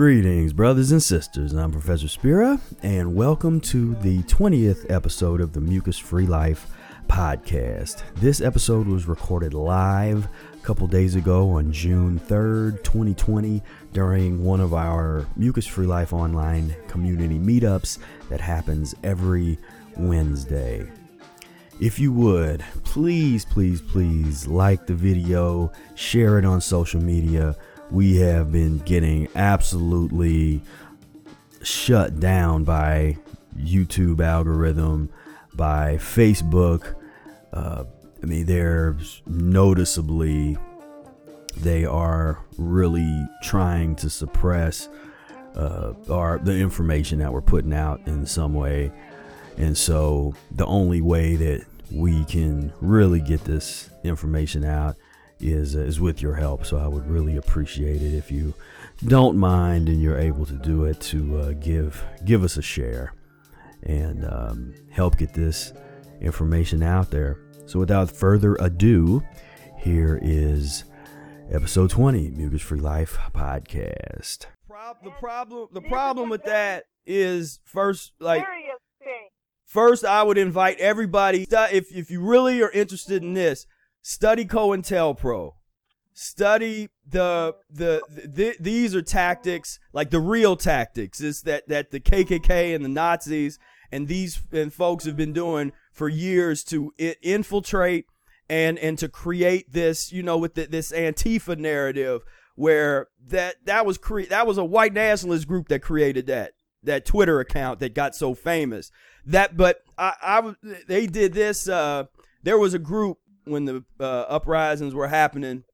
Greetings, brothers and sisters. I'm Professor Spira, and welcome to the 20th episode of the Mucus Free Life podcast. This episode was recorded live a couple days ago on June 3rd, 2020, during one of our Mucus Free Life online community meetups that happens every Wednesday. If you would, please, please, please like the video, share it on social media. We have been getting absolutely shut down by YouTube algorithm, by Facebook. Uh, I mean, they're noticeably, they are really trying to suppress uh, our the information that we're putting out in some way. And so the only way that we can really get this information out is uh, is with your help. So I would really appreciate it if you don't mind and you're able to do it to uh, give give us a share and um, help get this information out there. So without further ado, here is episode 20 Mucus Free Life podcast. The problem the problem with that is first like First, I would invite everybody, if, if you really are interested in this, study COINTELPRO. Study the, the, the, these are tactics, like the real tactics, is that, that the KKK and the Nazis and these and folks have been doing for years to infiltrate and, and to create this, you know, with the, this Antifa narrative where that, that was cre- that was a white nationalist group that created that that Twitter account that got so famous. That, but I, I they did this. Uh, there was a group when the uh, uprisings were happening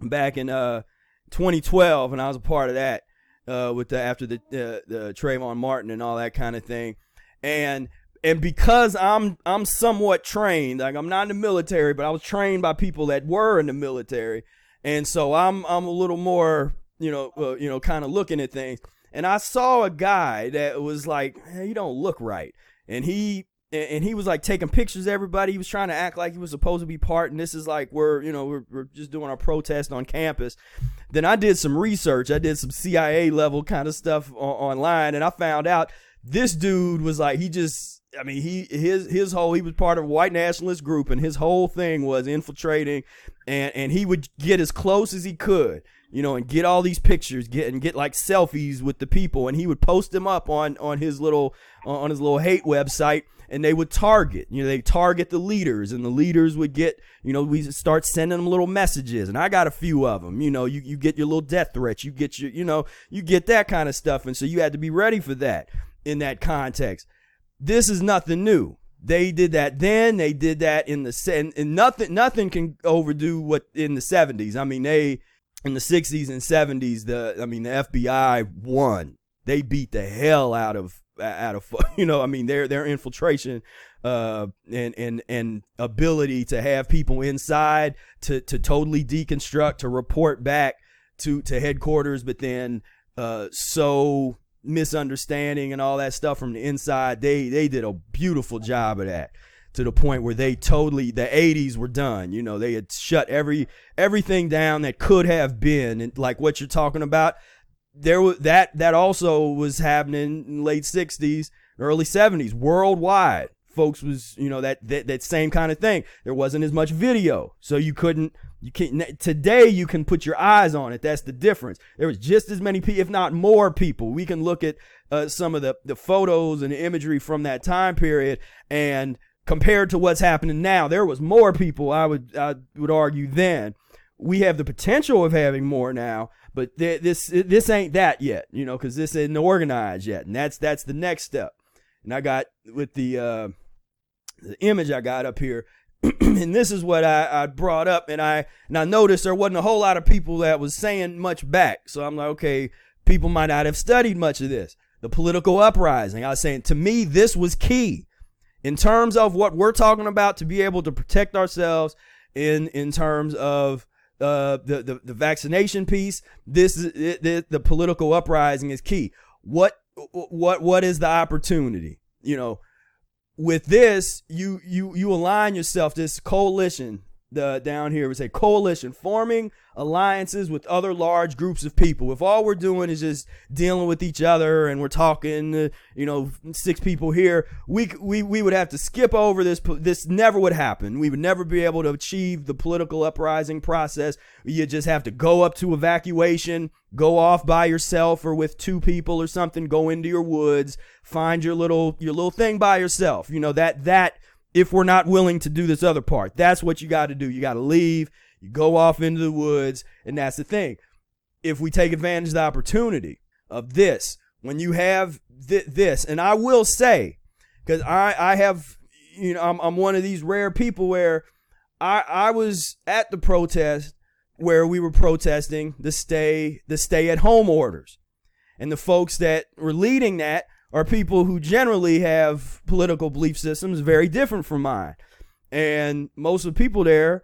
back in uh 2012, and I was a part of that uh, with the after the uh, the Trayvon Martin and all that kind of thing, and and because I'm I'm somewhat trained, like I'm not in the military, but I was trained by people that were in the military, and so I'm I'm a little more you know uh, you know kind of looking at things. And I saw a guy that was like, hey, you don't look right. And he and he was like taking pictures of everybody. He was trying to act like he was supposed to be part. And this is like we're you know we're, we're just doing our protest on campus. Then I did some research. I did some CIA level kind of stuff online, and I found out this dude was like he just I mean, he his his whole he was part of a white nationalist group, and his whole thing was infiltrating, and and he would get as close as he could you know, and get all these pictures, get and get like selfies with the people, and he would post them up on on his little on his little hate website, and they would target, you know, they target the leaders, and the leaders would get, you know, we start sending them little messages, and I got a few of them, you know, you you get your little death threats, you get your, you know, you get that kind of stuff, and so you had to be ready for that in that context. This is nothing new. They did that then. They did that in the and, and nothing nothing can overdo what in the seventies. I mean they in the 60s and 70s the i mean the fbi won they beat the hell out of out of you know i mean their their infiltration uh and and and ability to have people inside to to totally deconstruct to report back to to headquarters but then uh so misunderstanding and all that stuff from the inside they they did a beautiful job of that to the point where they totally the 80s were done you know they had shut every everything down that could have been and like what you're talking about there was that that also was happening in late 60s early 70s worldwide. Folks was you know that, that that same kind of thing. There wasn't as much video so you couldn't you can't today you can put your eyes on it. That's the difference. There was just as many people if not more people. We can look at uh, some of the the photos and the imagery from that time period and compared to what's happening now. There was more people, I would I would argue then. We have the potential of having more now, but th- this this ain't that yet, you know, because this isn't organized yet, and that's that's the next step. And I got with the uh, the image I got up here, and this is what I, I brought up, and I and I noticed there wasn't a whole lot of people that was saying much back. So I'm like, okay, people might not have studied much of this. The political uprising. I was saying to me, this was key in terms of what we're talking about to be able to protect ourselves in in terms of uh, the, the the vaccination piece, this is the, the political uprising is key. What what what is the opportunity? You know, with this, you you you align yourself this coalition the down here would say coalition, forming alliances with other large groups of people. If all we're doing is just dealing with each other and we're talking, you know, six people here, we we we would have to skip over this. This never would happen. We would never be able to achieve the political uprising process. You just have to go up to evacuation, go off by yourself or with two people or something. Go into your woods, find your little your little thing by yourself. You know that that if we're not willing to do this other part. That's what you got to do. You got to leave, you go off into the woods, and that's the thing. If we take advantage of the opportunity of this, when you have th- this, and I will say, because I, I have, you know, I'm, I'm one of these rare people where I, I was at the protest where we were protesting the stay, the stay at home orders. And the folks that were leading that are people who generally have political belief systems very different from mine. And most of the people there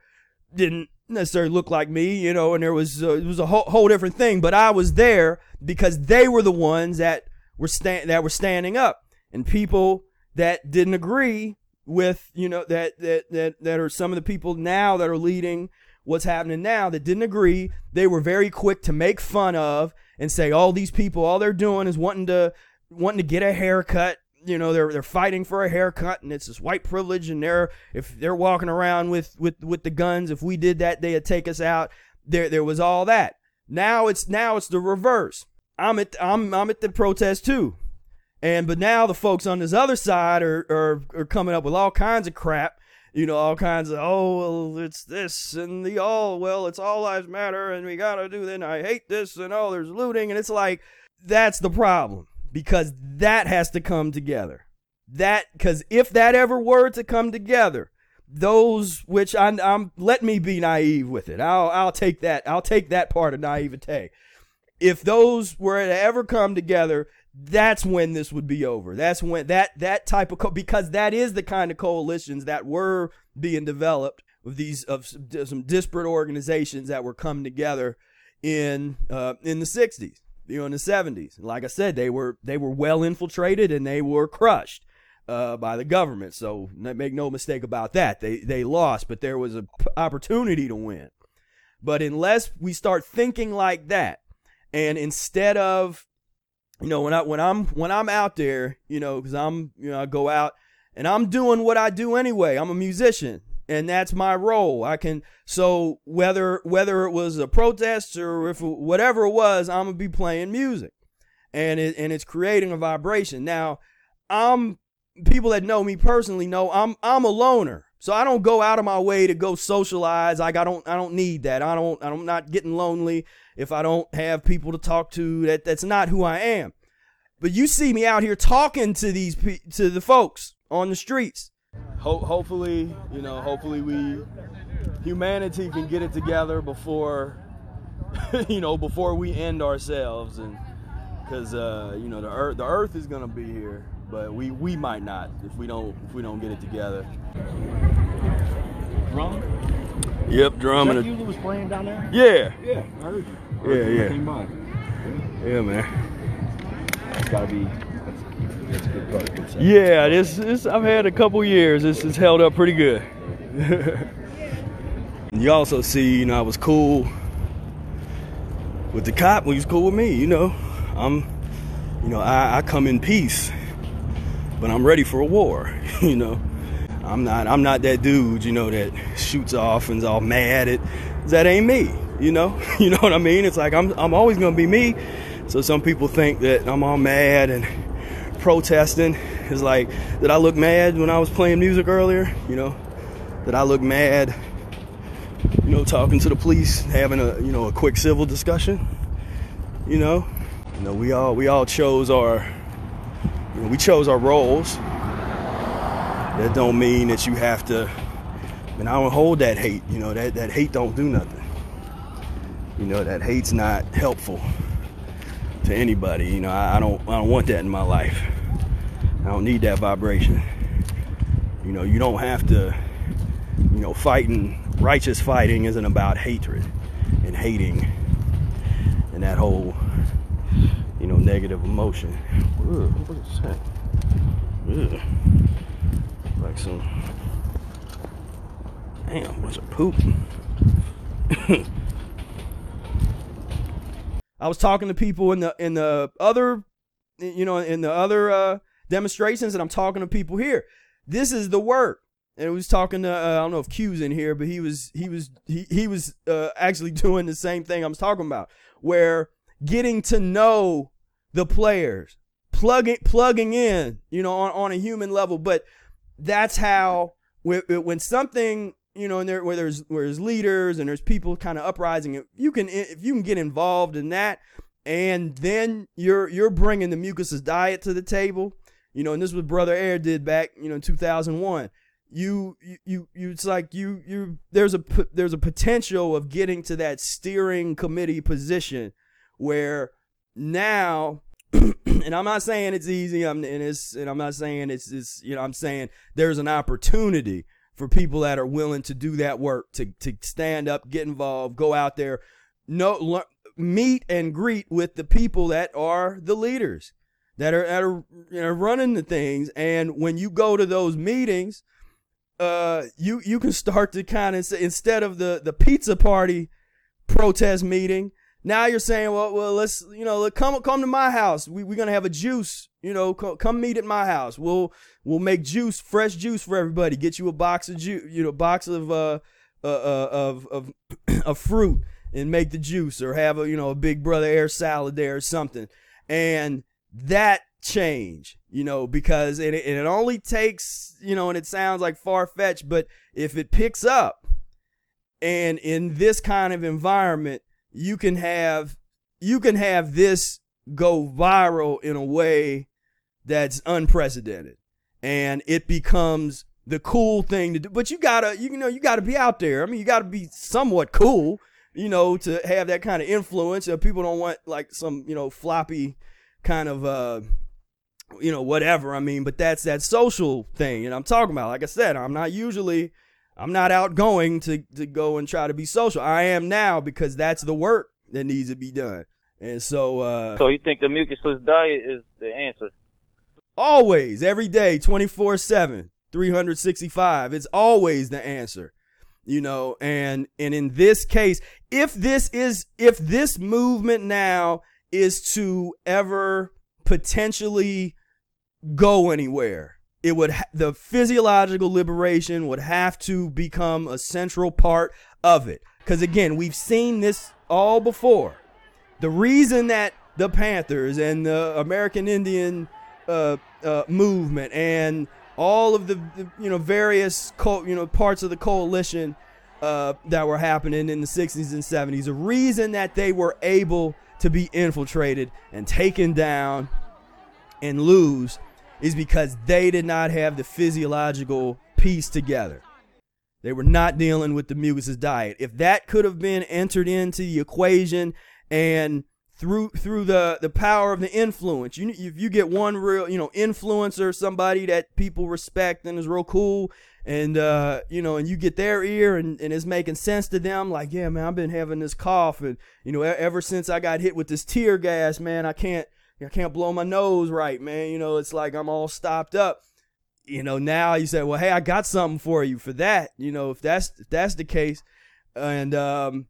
didn't necessarily look like me, you know, and there was uh, it was a whole, whole different thing. But I was there because they were the ones that were stand that were standing up, and people that didn't agree with you know that that that that are some of the people now that are leading what's happening now that didn't agree. They were very quick to make fun of and say all these people all they're doing is wanting to wanting to get a haircut. You know, they're they're fighting for a haircut, and it's this white privilege. And they're if they're walking around with with with the guns, if we did that, they'd take us out. There there was all that. Now it's now it's the reverse. I'm at I'm I'm at the protest too. And but now the folks on this other side are, are are coming up with all kinds of crap, you know, all kinds of oh well it's this and the all well it's all lives matter and we gotta do and I hate this and oh there's looting and it's like that's the problem because that has to come together. That because if that ever were to come together, those which I, am let me be naive with it. I'll I'll take that. I'll take that part of naivete. If those were to ever come together, that's when this would be over. That's when that that type of co- because that is the kind of coalitions that were being developed with these of some disparate organizations that were coming together in uh, in the 60s you know in the 70s like i said they were they were well infiltrated and they were crushed uh, by the government. So make no mistake about that. They they lost but there was an opportunity to win. But unless we start thinking like that and instead of you know when i when i'm when i'm out there you know because i'm you know i go out and i'm doing what i do anyway. I'm a musician and that's my role. I can so whether whether it was a protest or if whatever it was, I'm gonna be playing music, and it and it's creating a vibration. Now, I'm people that know me personally know I'm I'm a loner, so I don't go out of my way to go socialize. Like I don't I don't need that. I don't I'm not getting lonely if I don't have people to talk to. That that's not who I am. But you see me out here talking to these to the folks on the streets ho- hopefully, you know, hopefully we humanity can get it together before, you know, before we end ourselves, and because uh, you know the earth the earth is gonna be here, but we we might not if we don't if we don't get it together. Drum. Yep, drum. and you was playing down there. Yeah. Yeah, I heard you. I heard yeah, you yeah. Came by. Yeah, man. It's gotta be Yeah, this, this I've had a couple years. This has held up pretty good. you also see, you know, I was cool with the cop when he was cool with me. You know, I'm, you know, I, I come in peace, but I'm ready for a war. you know, I'm not, I'm not that dude, you know, that shoots off and's all mad at. That ain't me. You know, you know what I mean? It's like I'm, I'm always gonna be me. So some people think that I'm all mad and protesting is like, did I look mad when I was playing music earlier? You know, did I look mad? You know, talking to the police, having a you know a quick civil discussion. You know, you know we all we all chose our you know, we chose our roles. That don't mean that you have to. And I don't hold that hate. You know that that hate don't do nothing. You know that hate's not helpful to anybody. You know, I, I, don't I don't want that in my life. I don't need that vibration. You know, you don't have to. You know, fighting righteous fighting isn't about hatred and hating and that whole you know negative emotion. Ugh, what is that? Ugh. Like some Damn, bunch a poop. I was talking to people in the in the other, you know, in the other uh, demonstrations, and I'm talking to people here. This is the work. And I was talking to uh, I don't know if Q's in here, but he was he was he he was uh, actually doing the same thing I was talking about, where getting to know the players, plugging plugging in, you know, on, on a human level. But that's how when something you know, and there where there's where there's leaders and there's people kind of uprising, you can if you can get involved in that, and then you're you're bringing the mucusless diet to the table, you know, and this is what Brother Air did back, you know, in 2001. You, you, you, you, it's like you, you. There's a there's a potential of getting to that steering committee position where now and I'm not saying it's easy. I'm and it's and I'm not saying it's it's you know I'm saying there's an opportunity for people that are willing to do that work to to stand up, get involved, go out there, no meet and greet with the people that are the leaders that are that are you know, running the things. And when you go to those meetings, uh, you you can start to kind of say instead of the the pizza party protest meeting now you're saying, well, well, let's, you know, come come to my house. We we're gonna have a juice. You know, come, come meet at my house. We'll we'll make juice, fresh juice for everybody. Get you a box of juice, you know, box of uh, uh, uh of of of fruit and make the juice, or have a you know a Big Brother air salad there or something. And that change, you know, because it it, it only takes, you know, and it sounds like far fetched, but if it picks up, and in this kind of environment you can have you can have this go viral in a way that's unprecedented and it becomes the cool thing to do but you gotta you know you gotta be out there i mean you gotta be somewhat cool you know to have that kind of influence uh, people don't want like some you know floppy kind of uh you know whatever i mean but that's that social thing and i'm talking about like i said i'm not usually I'm not outgoing to, to go and try to be social. I am now because that's the work that needs to be done. And so uh So you think the mucusless diet is the answer? Always, every day, 24/7, 365. It's always the answer. You know, and and in this case, if this is if this movement now is to ever potentially go anywhere, it would ha- the physiological liberation would have to become a central part of it because again we've seen this all before the reason that the panthers and the american indian uh, uh, movement and all of the, the, you know various co- you know parts of the coalition uh, that were happening in the 60s and 70s the reason that they were able to be infiltrated and taken down and lose is because they did not have the physiological piece together. They were not dealing with the mucus diet. If that could have been entered into the equation and through through the the power of the influence, you if you get one real you know influencer, somebody that people respect and is real cool, and uh, you know, and you get their ear and, and it's making sense to them, like yeah, man, I've been having this cough, and you know, ever since I got hit with this tear gas, man, I can't I can't blow my nose right, man. You know, it's like I'm all stopped up. You know, now you say, well, hey, I got something for you for that. You know, if that's if that's the case, and um,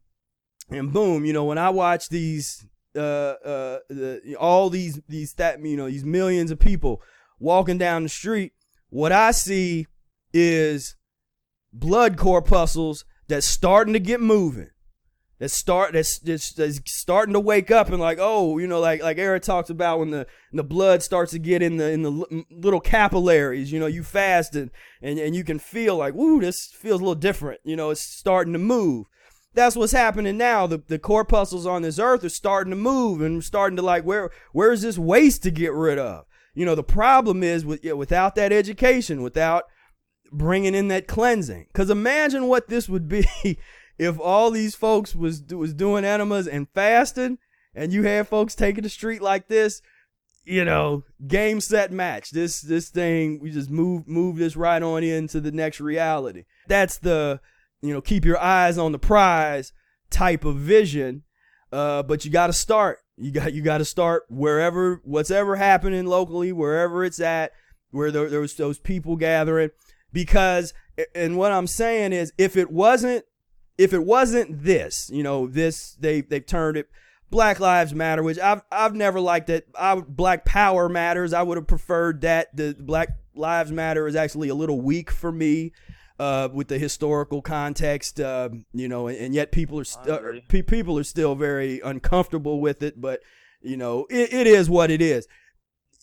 and boom, you know, when I watch these uh uh the, all these these that you know these millions of people walking down the street, what I see is blood corpuscles that's starting to get moving that start that's, that's, that's starting to wake up and like oh you know like like Ehret talks about when the the blood starts to get in the in the little capillaries you know you fast and and, and you can feel like woo this feels a little different you know it's starting to move that's what's happening now the the corpuscles on this earth are starting to move and starting to like where where's this waste to get rid of you know the problem is with without that education without bringing in that cleansing because imagine what this would be if all these folks was was doing enemas and fasting, and you had folks taking the street like this, you know, game set match. This this thing we just move move this right on into the next reality. That's the you know keep your eyes on the prize type of vision. Uh, but you got to start. You got you got to start wherever what's ever happening locally, wherever it's at, where there, those people gathering. because and what I'm saying is if it wasn't if it wasn't this, you know, this they they've turned it Black Lives Matter, which I've I've never liked it. I Black Power matters. I would have preferred that. The Black Lives Matter is actually a little weak for me. Uh, with the historical context, uh, you know, and, and, yet people are st- uh, pe- people are still very uncomfortable with it. But you know, it, it is what it is.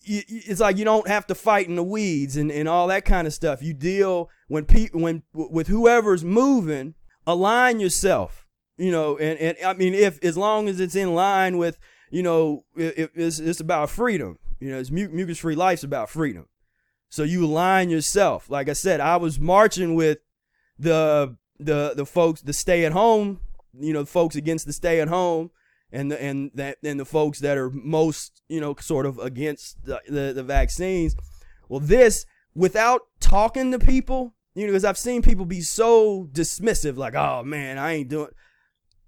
It's like you don't have to fight in the weeds and, and all that kind of stuff. You deal when pe- when with whoever's moving, align yourself you know, and, and I mean, if as long as it's in line with, you know, it, it's, it's about freedom. You know, it's mucus free life's about freedom. So you align yourself. Like I said, I was marching with the the the folks, the stay at home, you know, folks against the stay at home, and the and that and the folks that are most, you know, sort of against the, the, the vaccines. Well, this without talking to people, you know, because I've seen people be so dismissive, like, oh man, I ain't doing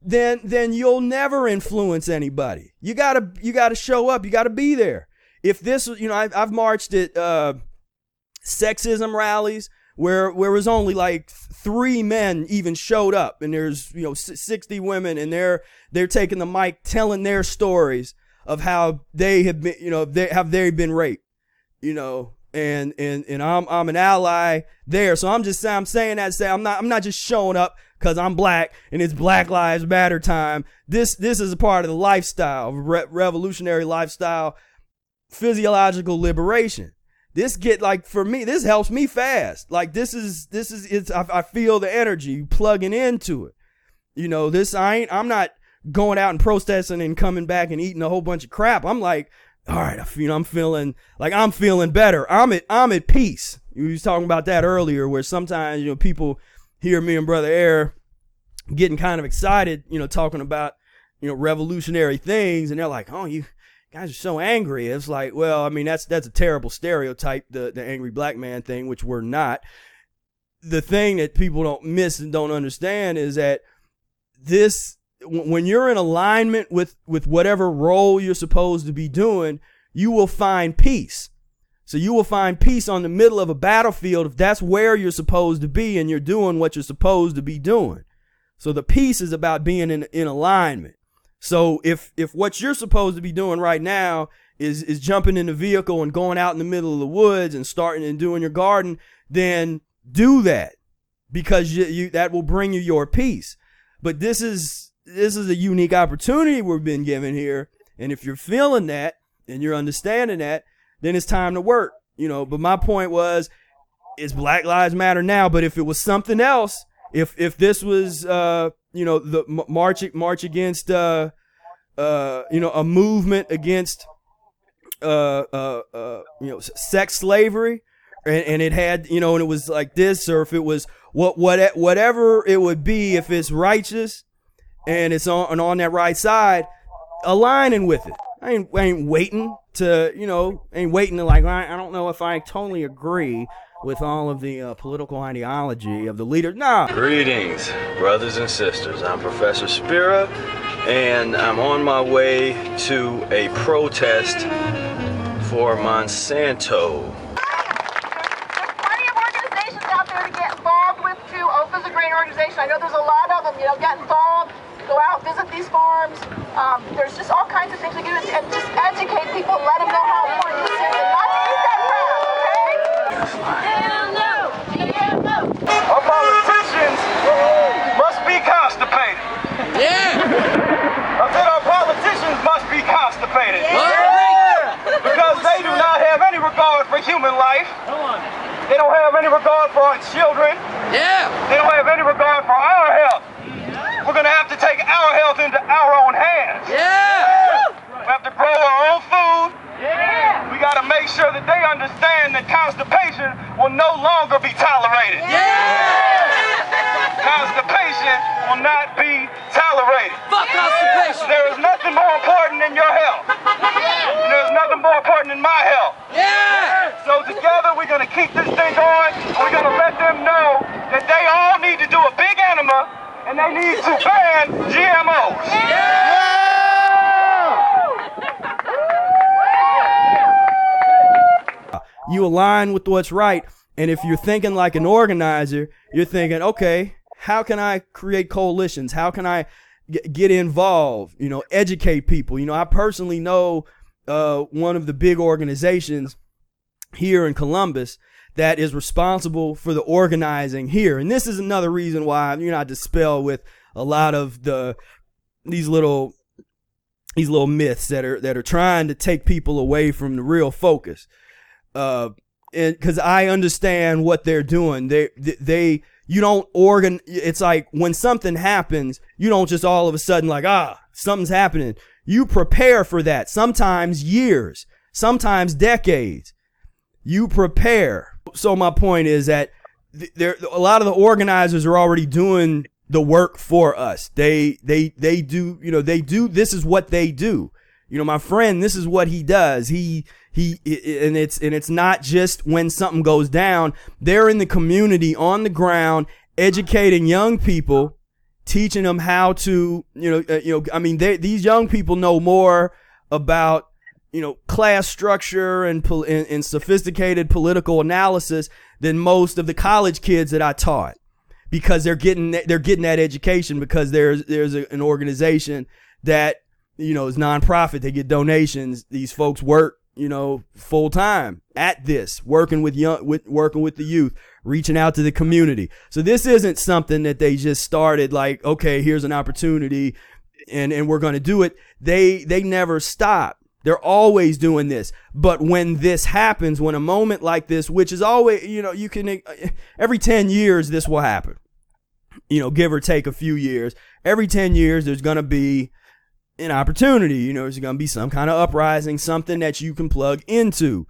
then then you'll never influence anybody. You gotta you gotta show up. You gotta be there. If this, you know, I've, I've marched at uh, sexism rallies where where was only like three men even showed up, and there's you know sixty women, and they're they're taking the mic telling their stories of how they have been, you know, they have they been raped, you know, and and and I'm I'm an ally there. So I'm just I'm saying that say I'm not I'm not just showing up because I'm black and it's Black Lives Matter time. This this is a part of the lifestyle, re- revolutionary lifestyle, physiological liberation. This get like for me, this helps me fast. Like this is this is it's I, I feel the energy plugging into it. You know, this I ain't I'm not going out and protesting and coming back and eating a whole bunch of crap. I'm like, all right, I feel I'm feeling like I'm feeling better. I'm at I'm at peace. You was talking about that earlier, where sometimes you know people hear me and Brother Air getting kind of excited, you know, talking about, you know, revolutionary things, and they're like, oh, you guys are so angry. It's like, well, I mean, that's that's a terrible stereotype, the the angry black man thing, which we're not. The thing that people don't miss and don't understand is that this when you're in alignment with with whatever role you're supposed to be doing, you will find peace. So you will find peace on the middle of a battlefield if that's where you're supposed to be and you're doing what you're supposed to be doing. So the peace is about being in, in alignment. So if if what you're supposed to be doing right now is is jumping in the vehicle and going out in the middle of the woods and starting and doing your garden, then do that because you, you that will bring you your peace. But this is this is a unique opportunity we've been given here, and if you're feeling that and you're understanding that, then it's time to work. You know, but my point was, it's Black Lives Matter now. But if it was something else, if if this was uh you know the march march against uh uh you know a movement against uh uh uh you know sex slavery. And, and it had you know and it was like this or if it was what what whatever it would be if it's righteous and it's on and on that right side aligning with it. I ain't, I ain't waiting to, you know, ain't waiting to like, I, I don't know if I totally agree with all of the uh, political ideology of the leader. Nah. Greetings, brothers and sisters. I'm Professor Spira, and I'm on my way to a protest for Monsanto. There's plenty of organizations out there to get involved with too. Open's a great organization. I know there's a lot of them, you know, get involved, go out, visit these farms. Um, there's just all kinds of things we can do and just educate people, let them know how important this is and not to eat that crap, okay? Hell no! GMO! Our politicians must be constipated. Yeah! I said our politicians must be constipated. Yeah! Because they do not have any regard for human life. They don't have any regard for our children. Yeah! They don't have any regard for our health. We're gonna have to take our health into our own hands. Yeah! We have to grow our own food. Yeah. We gotta make sure that they understand that constipation will no longer be tolerated. Yeah! Constipation will not be tolerated. Fuck constipation! There is nothing more important than your health. There's nothing more important than my health. Yeah! So together we're gonna keep this thing going. We're gonna let them know that they all need to do a big enema and they need to ban GMOs. You align with what's right, And if you're thinking like an organizer, you're thinking, okay, how can I create coalitions? How can I g- get involved? You know, educate people. You know, I personally know uh, one of the big organizations here in Columbus that is responsible for the organizing here. And this is another reason why you're not dispel with a lot of the these little these little myths that are that are trying to take people away from the real focus. Uh, and because I understand what they're doing, they they you don't organ. It's like when something happens, you don't just all of a sudden like ah something's happening. You prepare for that. Sometimes years, sometimes decades. You prepare. So my point is that there a lot of the organizers are already doing the work for us. They they they do you know they do this is what they do. You know my friend this is what he does. He he and it's and it's not just when something goes down. They're in the community on the ground educating young people, teaching them how to you know uh, you know I mean they, these young people know more about you know class structure and, and and sophisticated political analysis than most of the college kids that I taught because they're getting they're getting that education because there's there's a, an organization that you know is nonprofit. They get donations. These folks work you know full time at this, working with young with working with the youth, reaching out to the community. So this isn't something that they just started like okay here's an opportunity and and we're going to do it. They they never stop. They're always doing this. But when this happens, when a moment like this, which is always, you know, you can, every 10 years, this will happen you know, give or take a few years. Every 10 years, there's going to be an opportunity. You know, there's going to be some kind of uprising, something that you can plug into.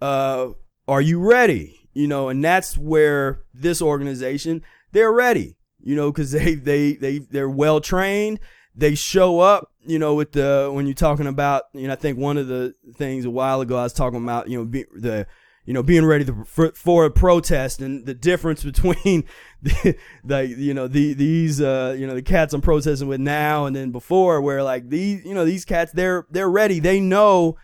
Uh, are you ready? You know, and that's where this organization, they're ready, you know, because they, they, they, they're well trained. They show up, you know, with the, when you're talking about, you know, I think one of the things a while ago I was talking about, you know, the, you know, being ready to, for, for a protest and the difference between the, the you know, the, these, uh, you know, the cats I'm protesting with now and then before where like these, you know, these cats, they're, they're ready. They know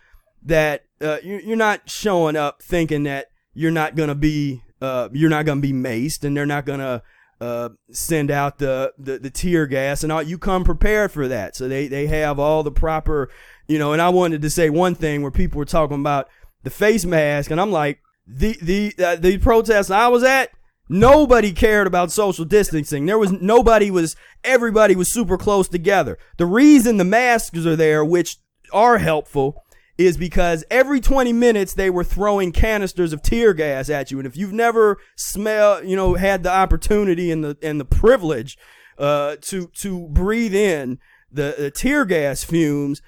that, uh, you, you're not showing up thinking that you're not going to be, uh, you're not going to be maced and they're not going to, uh, send out the, the, the tear gas and all. You come prepared for that. So they, they have all the proper, you know, and I wanted to say one thing where people were talking about the face mask and I'm like, the, the, uh, the protests I was at, nobody cared about social distancing. There was nobody was, everybody was super close together. The reason the masks are there, which are helpful, is because every 20 minutes they were throwing canisters of tear gas at you. And if you've never smell, you know, had the opportunity and the and the privilege uh, to to breathe in the, the tear gas fumes,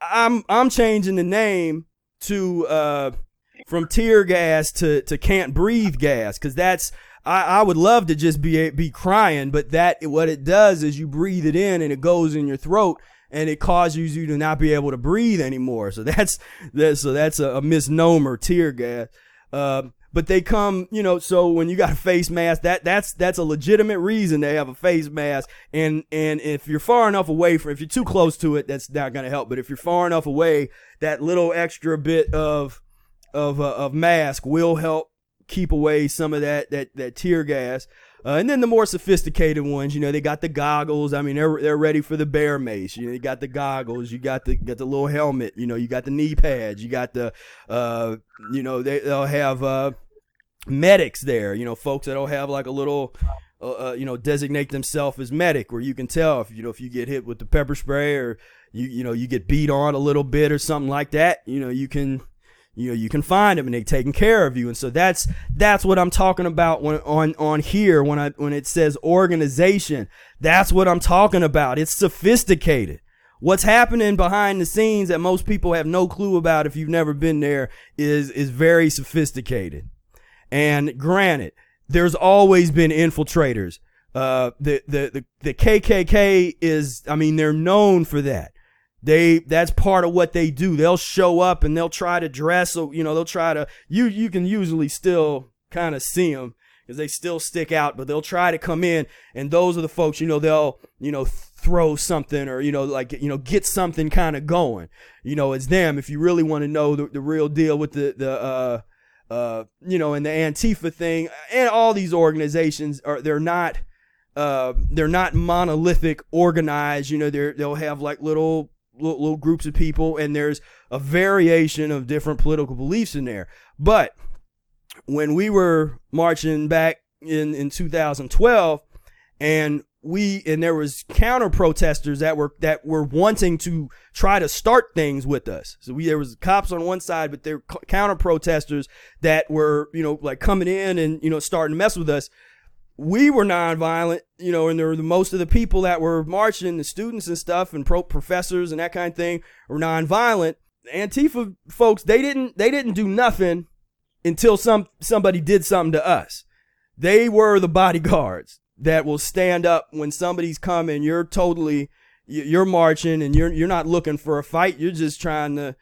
I'm I'm changing the name to uh, from tear gas to to can't breathe gas because that's I, I would love to just be be crying, but that what it does is you breathe it in and it goes in your throat and it causes you to not be able to breathe anymore. So that's that. So that's a, a misnomer, tear gas. Uh, but they come, you know. So when you got a face mask, that that's that's a legitimate reason they have a face mask. And and if you're far enough away from, if you're too close to it, that's not gonna help. But if you're far enough away, that little extra bit of of uh, of mask will help keep away some of that that that tear gas. Uh, and then the more sophisticated ones, you know, they got the goggles. I mean, they're they're ready for the bear mace. You know, you got the goggles, you got the got the little helmet. You know, you got the knee pads, you got the, uh, you know, they they'll have uh, medics there. You know, folks that'll have like a little. Uh, uh, you know, designate themselves as medic, where you can tell if you know if you get hit with the pepper spray or you you know you get beat on a little bit or something like that. You know, you can you know you can find them and they're taking care of you and so that's that's what i'm talking about when on on here when i when it says organization that's what i'm talking about it's sophisticated what's happening behind the scenes that most people have no clue about if you've never been there is is very sophisticated and granted there's always been infiltrators uh the the the, the kkk is i mean they're known for that they that's part of what they do. They'll show up and they'll try to dress. You know they'll try to you you can usually still kind of see them because they still stick out. But they'll try to come in, and those are the folks you know they'll you know throw something or you know like you know get something kind of going. You know it's them. If you really want to know the, the real deal with the the uh uh, you know, and the Antifa thing, and all these organizations are they're not uh, they're not monolithic, organized. You know, they're they'll have like little, little little groups of people, and there's a variation of different political beliefs in there. But when we were marching back in in 2012, and we and there was counter protesters that were that were wanting to try to start things with us. So we there was cops on one side, but there were counter protesters that were you know like coming in and you know starting to mess with us. We were nonviolent, you know, and there were the, most of the people that were marching, the students and stuff, and pro professors and that kind of thing were nonviolent. Antifa folks, they didn't they didn't do nothing until some somebody did something to us. They were the bodyguards that will stand up when somebody's coming. You're totally you're marching and you're you're not looking for a fight. You're just trying to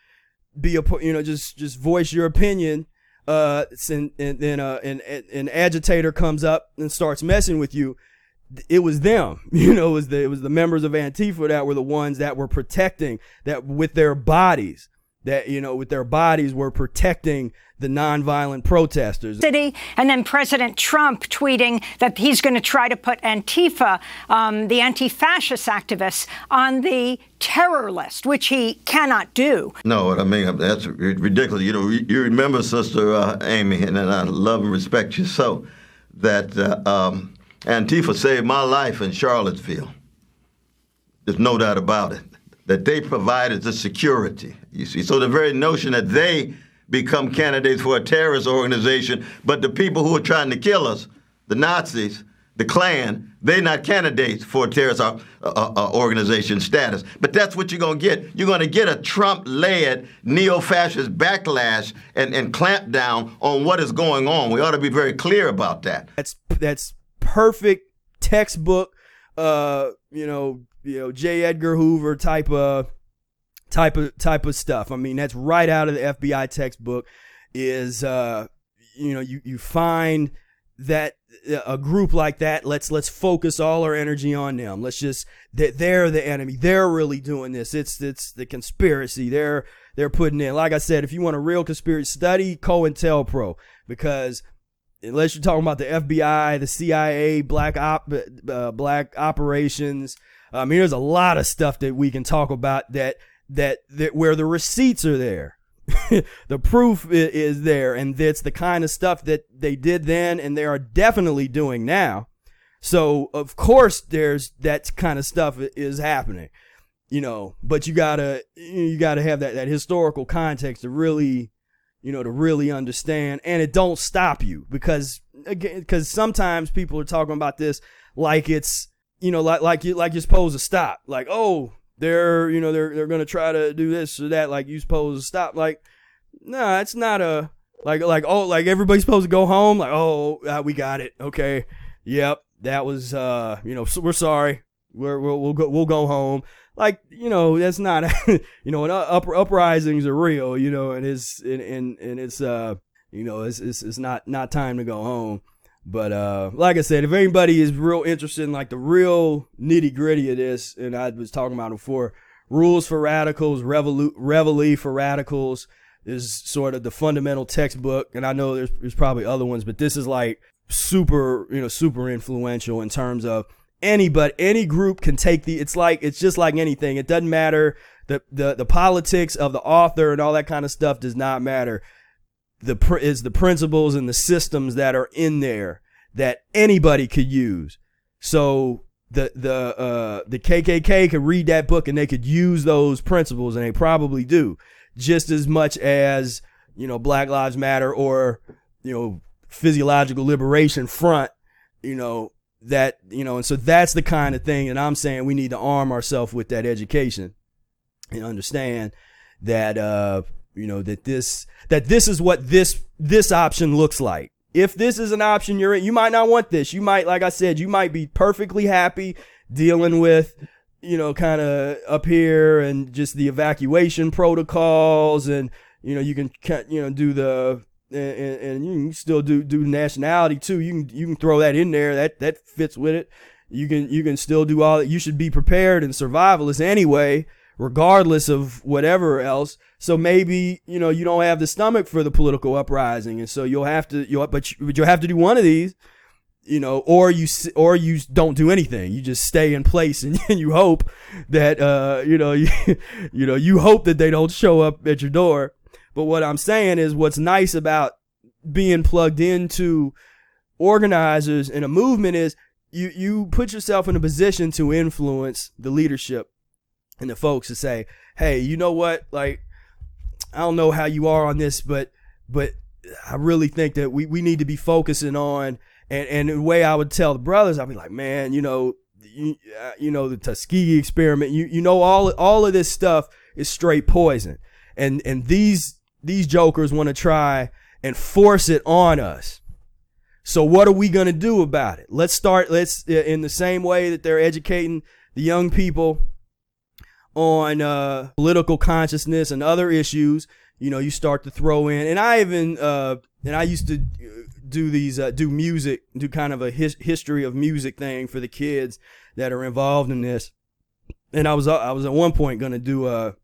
be a you know just just voice your opinion. Uh, and and then uh, an an agitator comes up and starts messing with you. It was them, you know. It was the it was the members of Antifa that were the ones that were protecting that with their bodies that you know with their bodies were protecting the nonviolent protesters. City, and then President Trump tweeting that he's going to try to put Antifa, um, the anti-fascist activists, on the terror list, which he cannot do. No, I mean that's ridiculous. You know, you remember, Sister uh, Amy, and I love and respect you so that uh, um, Antifa saved my life in Charlottesville. There's no doubt about it. That they provided the security. You see, so the very notion that they become candidates for a terrorist organization, but the people who are trying to kill us, the Nazis, the Klan, they're not candidates for a terrorist uh, uh, uh, organization status. But that's what you're going to get. You're going to get a Trump led neo fascist backlash and, and clamp down on what is going on. We ought to be very clear about that. That's, that's perfect textbook, uh, you know, you know, J. Edgar Hoover type of type of type of stuff. I mean, that's right out of the FBI textbook. Is uh, you know, you you find that a group like that let's let's focus all our energy on them let's just that they're the enemy they're really doing this it's it's the conspiracy they're they're putting in like i said if you want a real conspiracy study cointelpro because unless you're talking about the fbi the cia black op uh, black operations Um, i mean there's a lot of stuff that we can talk about that that, that where the receipts are there. the proof is there, and that's the kind of stuff that they did then, and they are definitely doing now. So of course, there's that kind of stuff is happening, you know. But you gotta you gotta have that that historical context to really, you know, to really understand, and it don't stop you because again, because sometimes people are talking about this like it's you know like like you like you're supposed to stop, like oh they're you know they're they're gonna try to do this or that. Like you supposed to stop. Like nah it's not a like like oh like everybody's supposed to go home. Like oh uh, we got it. Okay. Yep. That was uh you know so we're sorry. We're, we'll we'll go we'll go home. Like you know that's not you know and up, uprisings are real you know and it's and and, and it's uh you know it's, it's it's not not time to go home but uh, like I said, if anybody is real interested in like the real nitty gritty of this, and I was talking about before, rules for radicals, revolu- reveille for radicals is sort of the fundamental textbook. And I know there's, there's probably other ones, but this is like super, you know, super influential in terms of anybody, any group can take the. It's like it's just like anything. It doesn't matter the the the politics of the author and all that kind of stuff does not matter the is the principles and the systems that are in there that anybody could use. So the the uh, the KKK could read that book and they could use those principles, and they probably do just as much as you know Black Lives Matter or you know Physiological Liberation Front. You know that you know, and so that's the kind of thing that I'm saying we need to arm ourselves with that education and understand that uh, you know that this that this is what this this option looks like. If this is an option you're in you might not want this. You might like i said you might be perfectly happy dealing with you know kind of up here and just the evacuation protocols and you know you can you know do the and, and you can still do do nationality too. You can you can throw that in there. That that fits with it. You can you can still do all that. You should be prepared and survivalist anyway regardless of whatever else. So maybe you know you don't have the stomach for the political uprising, and so you'll have to you but you, but you'll have to do one of these, you know, or you or you don't do anything. You just stay in place and, you hope that uh you know you you know you hope that they don't show up at your door. But what I'm saying is what's nice about being plugged into organizers in a movement is you you put yourself in a position to influence the leadership and the folks to say, hey, you know what? Like, I don't know how you are on this, but but I really think that we, we need to be focusing on and and the way I would tell the brothers, I'd be like, man, you know, you, uh, you know the Tuskegee experiment, you you know all all of this stuff is straight poison, and and these these jokers want to try and force it on us. So what are we to do about it? Let's start let's in the same way that they're educating the young people on uh, political consciousness and other issues, you know, you start to throw in. And I even uh, and I used to do these uh, do music, do kind of a his- history of music thing for the kids that are involved in this. And I was uh, I was at one point going to do a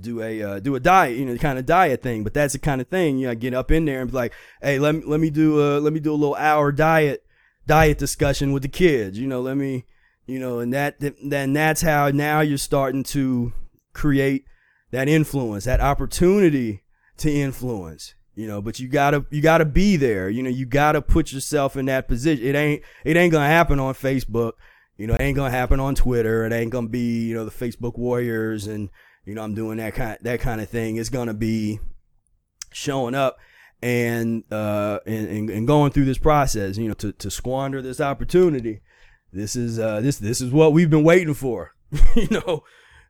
do a uh, do a diet, you know, kind of diet thing. But that's the kind of thing, you know, get up in there and be like, hey, let me let me do a let me do a little hour diet diet discussion with the kids. You know, let me you know, and that then that's how now you're starting to create that influence, that opportunity to influence. You know, but you gotta you gotta be there. You know, you gotta put yourself in that position. It ain't it ain't gonna happen on Facebook. You know, it ain't gonna happen on Twitter. It ain't gonna be you know the Facebook warriors and you know I'm doing that kind that kind of thing. It's gonna be showing up and uh and, and, and going through this process. You know, to to squander this opportunity this is uh this this is what we've been waiting for you know?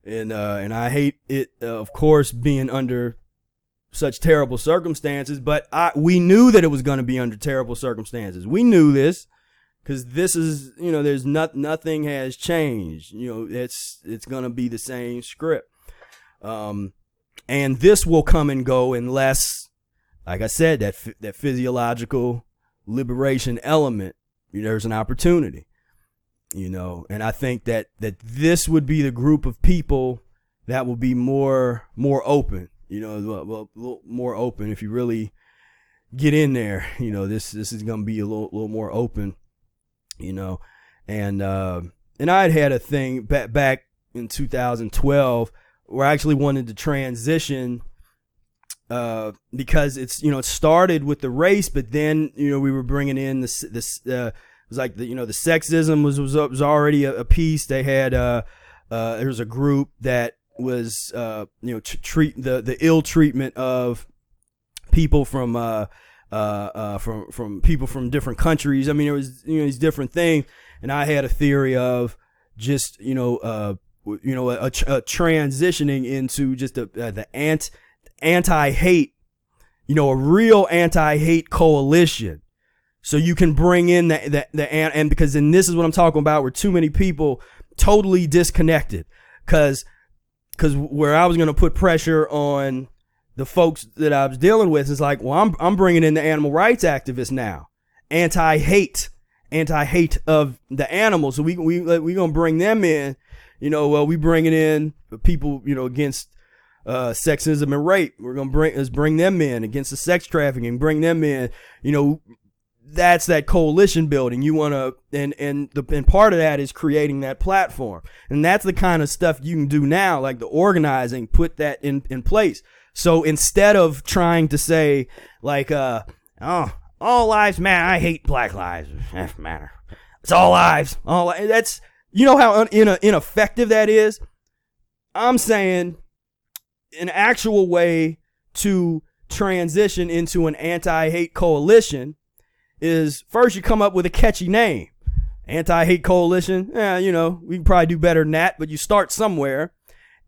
And uh and i hate it uh, of course being under such terrible circumstances but i we knew that it was going to be under terrible circumstances. We knew this because this is you know there's not nothing has changed you know? It's it's going to be the same script. Um and this will come and go unless like i said that that physiological liberation element you know, there's an opportunity you know and i think that that this would be the group of people that will be more more open you know more open. If you really get in there you know this this is to be a little, little more open you know. And uh and i had had a thing back back in 2012 where i actually wanted to transition uh, because it's you know it started with the race, but then you know we were bringing in this this uh, it was like the you know the sexism was was, was already a, a piece. They had uh, uh, there was a group that was uh, you know treat the the ill treatment of people from uh, uh, uh, from from people from different countries. I mean, it was you know these different things, and I had a theory of just you know uh, you know a, a, a transitioning into just a, uh, the ant anti hate, you know, a real anti hate coalition so you can bring in the, the, the, and, and because then this is what I'm talking about where too many people totally disconnected. Cause, cause where I was going to put pressure on the folks that I was dealing with is like, well, I'm, I'm bringing in the animal rights activists now. Anti-hate, anti-hate of the animals. So we, we, we going to bring them in, you know, well, we bringing in people, you know, against, uh, sexism and rape. We're gonna bring let's bring them in against the sex trafficking. Bring them in. You know, that's that coalition building. You want to, and and the and part of that is creating that platform, and that's the kind of stuff you can do now, like the organizing, put that in in place. So instead of trying to say like, uh, oh, all lives matter. I hate black lives matter. It's all lives. All that's you know how un, in, ineffective that is. I'm saying an actual way to transition into an anti-hate coalition is first you come up with a catchy name. Anti-hate coalition. Yeah, you know, we can probably do better than that, but you start somewhere.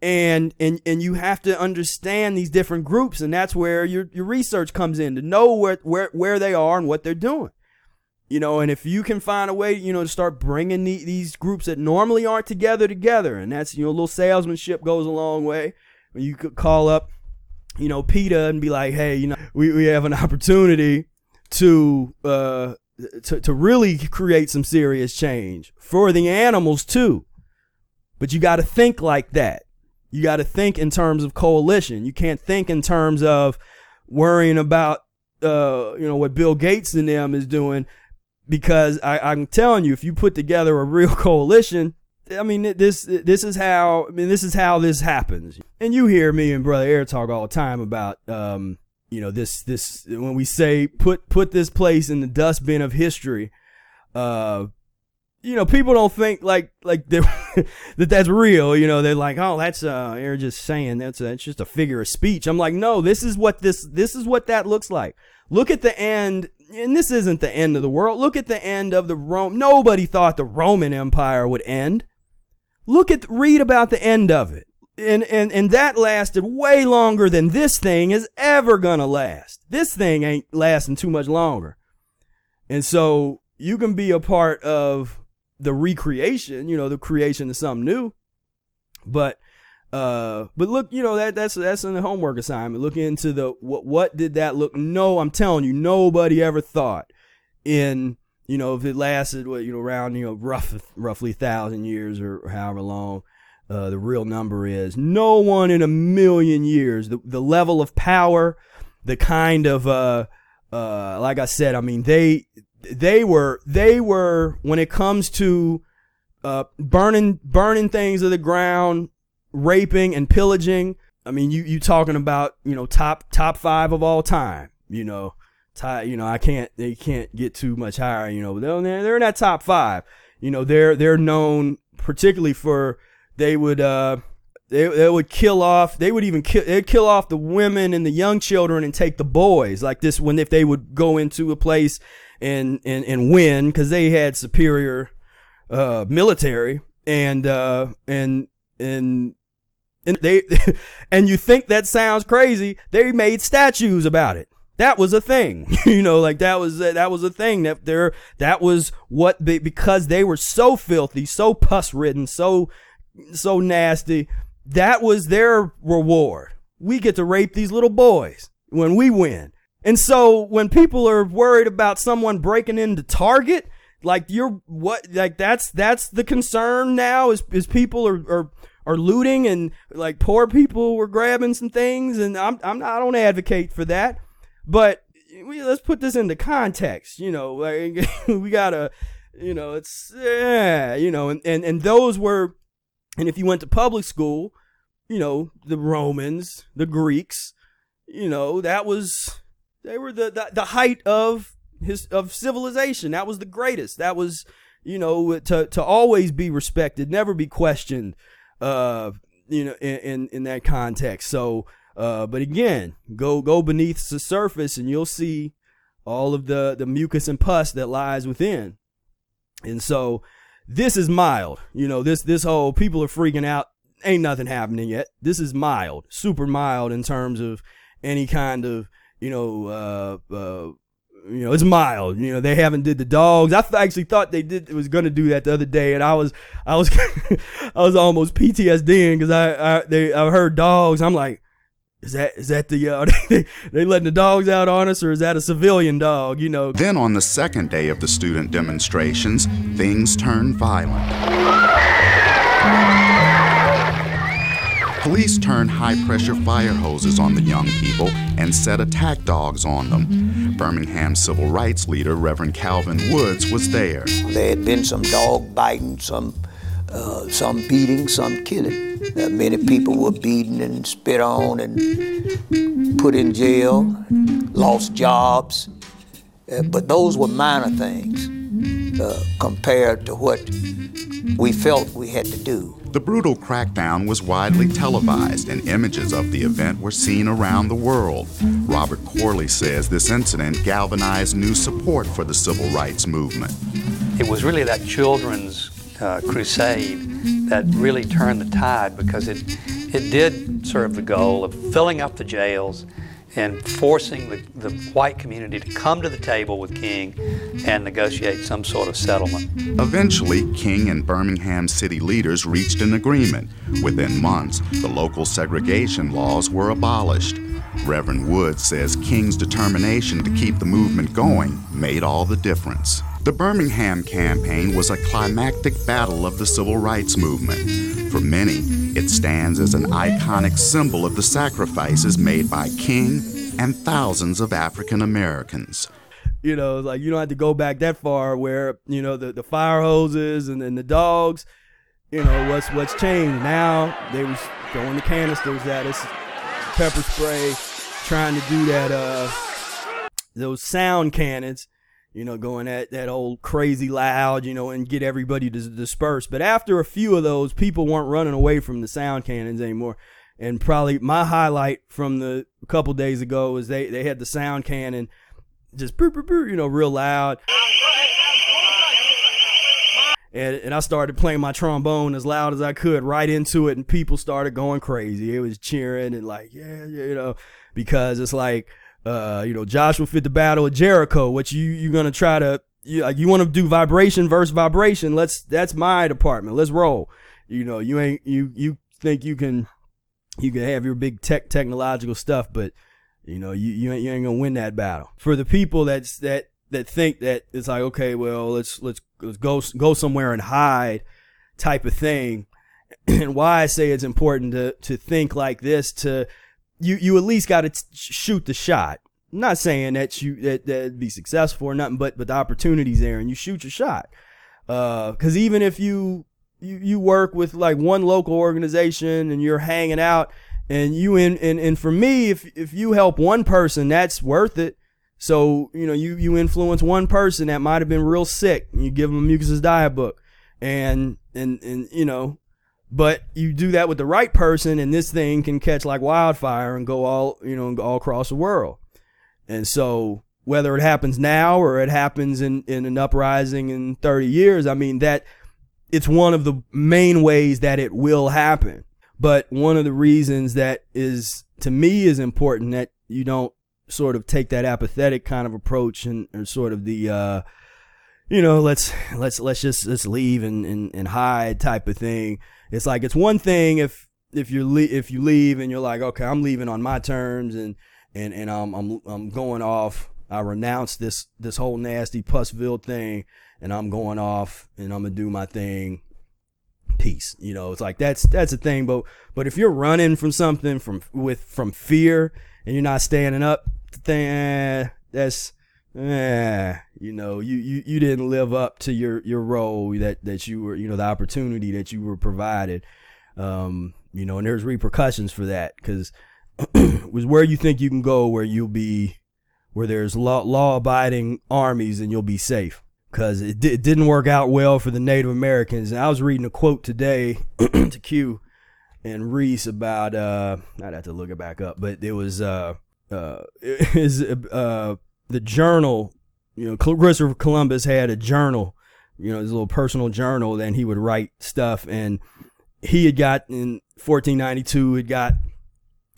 And and and you have to understand these different groups, and that's where your, your research comes in to know where, where where they are and what they're doing. You know, and if you can find a way, you know, to start bringing the, these groups that normally aren't together together, and that's you know, a little salesmanship goes a long way. You could call up, you know, PETA and be like, hey, you know, we, we have an opportunity to uh to, to really create some serious change for the animals too. But you got to think like that. You got to think in terms of coalition. You can't think in terms of worrying about uh, you know what Bill Gates and them is doing because I, I'm telling you, if you put together a real coalition, I mean this this is how I mean this is how this happens. And you hear me and Brother Air talk all the time about um, you know this this when we say put put this place in the dustbin of history. Uh, you know, people don't think like like that that's real. You know, they're like, oh, that's uh, you're just saying that's that's just a figure of speech. I'm like, no, this is what this this is what that looks like. Look at the end, and this isn't the end of the world. Look at the end of the Rome. Nobody thought the Roman Empire would end. Look at read about the end of it. And, and and that lasted way longer than this thing is ever gonna last. This thing ain't lasting too much longer. And so you can be a part of the recreation, you know, the creation of something new. But uh but look, you know, that that's that's in the homework assignment. Look into the what what did that look no, I'm telling you, nobody ever thought in you know, if it lasted what, you know, around, you know, rough roughly thousand years or however long uh, the real number is. No one in a million years, the the level of power, the kind of uh uh like I said, I mean they they were they were when it comes to uh, burning burning things to the ground, raping and pillaging. I mean, you you talking about you know top top five of all time. You know, tie, you know I can't they can't get too much higher. You know, they're they're in that top five. You know, they're they're known particularly for they would uh they, they would kill off they would even kill they'd kill off the women and the young children and take the boys. Like this when if they would go into a place and and and win because they had superior uh, military and uh, and and and they and you think that sounds crazy they made statues about it. That was a thing. You know like that was that was a thing that there that was what they because they were so filthy so pus ridden so so nasty that was their reward we get to rape these little boys when we win and so when people are worried about someone breaking into Target, like you're what like that's that's the concern now is is people are are, are looting and like poor people were grabbing some things and I'm I'm not, I don't advocate for that. But we, let's put this into context, you know, like we got to you know, it's yeah, you know, and, and and those were and if you went to public school, you know, the Romans, the Greeks, you know, that was they were the, the, the height of his of civilization. That was the greatest. That was you know to to always be respected, never be questioned. Uh, you know, in in, in that context. So, uh, but again, go go beneath the surface, and you'll see all of the the mucus and pus that lies within. And so, this is mild. You know, this this whole people are freaking out. Ain't nothing happening yet. This is mild, super mild in terms of any kind of you know, uh, uh, you know, it's mild. You know, they haven't did the dogs. I actually thought they did was to do that the other day, and I was, I was, I was almost PTSDing because I, I, they, I heard dogs. I'm like, is that, is that the, uh, they, they letting the dogs out on us, or is that a civilian dog? You know. Then on the second day of the student demonstrations, things turned violent. Police turned high pressure fire hoses on the young people and set attack dogs on them. Birmingham civil rights leader Reverend Calvin Woods was there. There had been some dog biting, some, uh, some beating, some killing. Uh, many people were beaten and spit on and put in jail, lost jobs. Uh, but those were minor things uh, compared to what we felt we had to do. The brutal crackdown was widely televised, and images of the event were seen around the world. Robert Corley says this incident galvanized new support for the civil rights movement. It was really that children's uh, crusade that really turned the tide because it, it did serve the goal of filling up the jails and forcing the, the white community to come to the table with King and negotiate some sort of settlement. Eventually, King and Birmingham city leaders reached an agreement. Within months, the local segregation laws were abolished. Reverend Woods says King's determination to keep the movement going made all the difference. The Birmingham campaign was a climactic battle of the civil rights movement. For many, It stands as an iconic symbol of the sacrifices made by King and thousands of African Americans. You know, like you don't have to go back that far where, you know, the, the fire hoses and, and the dogs, you know, what's what's changed. Now they was throwing the canisters at us, pepper spray, trying to do that uh those sound cannons, you know, going at that old crazy loud, you know, and get everybody to disperse. But after a few of those, people weren't running away from the sound cannons anymore. And probably my highlight from the couple days ago is they, they had the sound cannon just boop, boop, boop, you know, real loud. And, and I started playing my trombone as loud as I could right into it, and people started going crazy. It was cheering and like, yeah, yeah, you know, because it's like, uh, you know, Joshua fit the battle of Jericho. What you you're gonna try to you like you want to do vibration versus vibration? Let's that's my department. Let's roll. You know, you ain't you you think you can you can have your big tech technological stuff, but you know you you ain't, you ain't gonna win that battle. For the people that's that that think that it's like okay, well let's let's let's go go somewhere and hide type of thing. and why I say it's important to to think like this to you you at least got to shoot the shot. I'm not saying that you that that be successful or nothing, but but the opportunity's there and you shoot your shot. Uh, because even if you you you work with like one local organization and you're hanging out and you in and, and for me if if you help one person that's worth it so you know you you influence one person that might have been real sick and you give them a mucusless diet book and and and you know but you do that with the right person and this thing can catch like wildfire and go all you know all across the world. And so whether it happens now or it happens in in an uprising in 30 years i mean that it's one of the main ways that it will happen. But one of the reasons that is to me is important that you don't sort of take that apathetic kind of approach and or sort of the uh you know let's let's let's just let's leave and and, and hide type of thing it's like it's one thing if if you le- if you leave and you're like okay i'm leaving on my terms and and and i'm i'm, I'm going off. I renounce this this whole nasty pussville thing and i'm going off and i'm gonna do my thing. Peace. You know it's like that's that's a thing. But but if you're running from something from with from fear and you're not standing up eh, that's eh, you know you, you you didn't live up to your your role that that you were you know the opportunity that you were provided um you know and there's repercussions for that because it was where you think you can go where you'll be where there's law law abiding armies and you'll be safe because it, di- it didn't work out well for the Native Americans. And I was reading a quote today to Q and Reese about uh, I'd have to look it back up, but it was uh, uh, is uh, the journal. You know, Christopher Columbus had a journal. You know, his little personal journal, and he would write stuff. And he had got in 1492, had got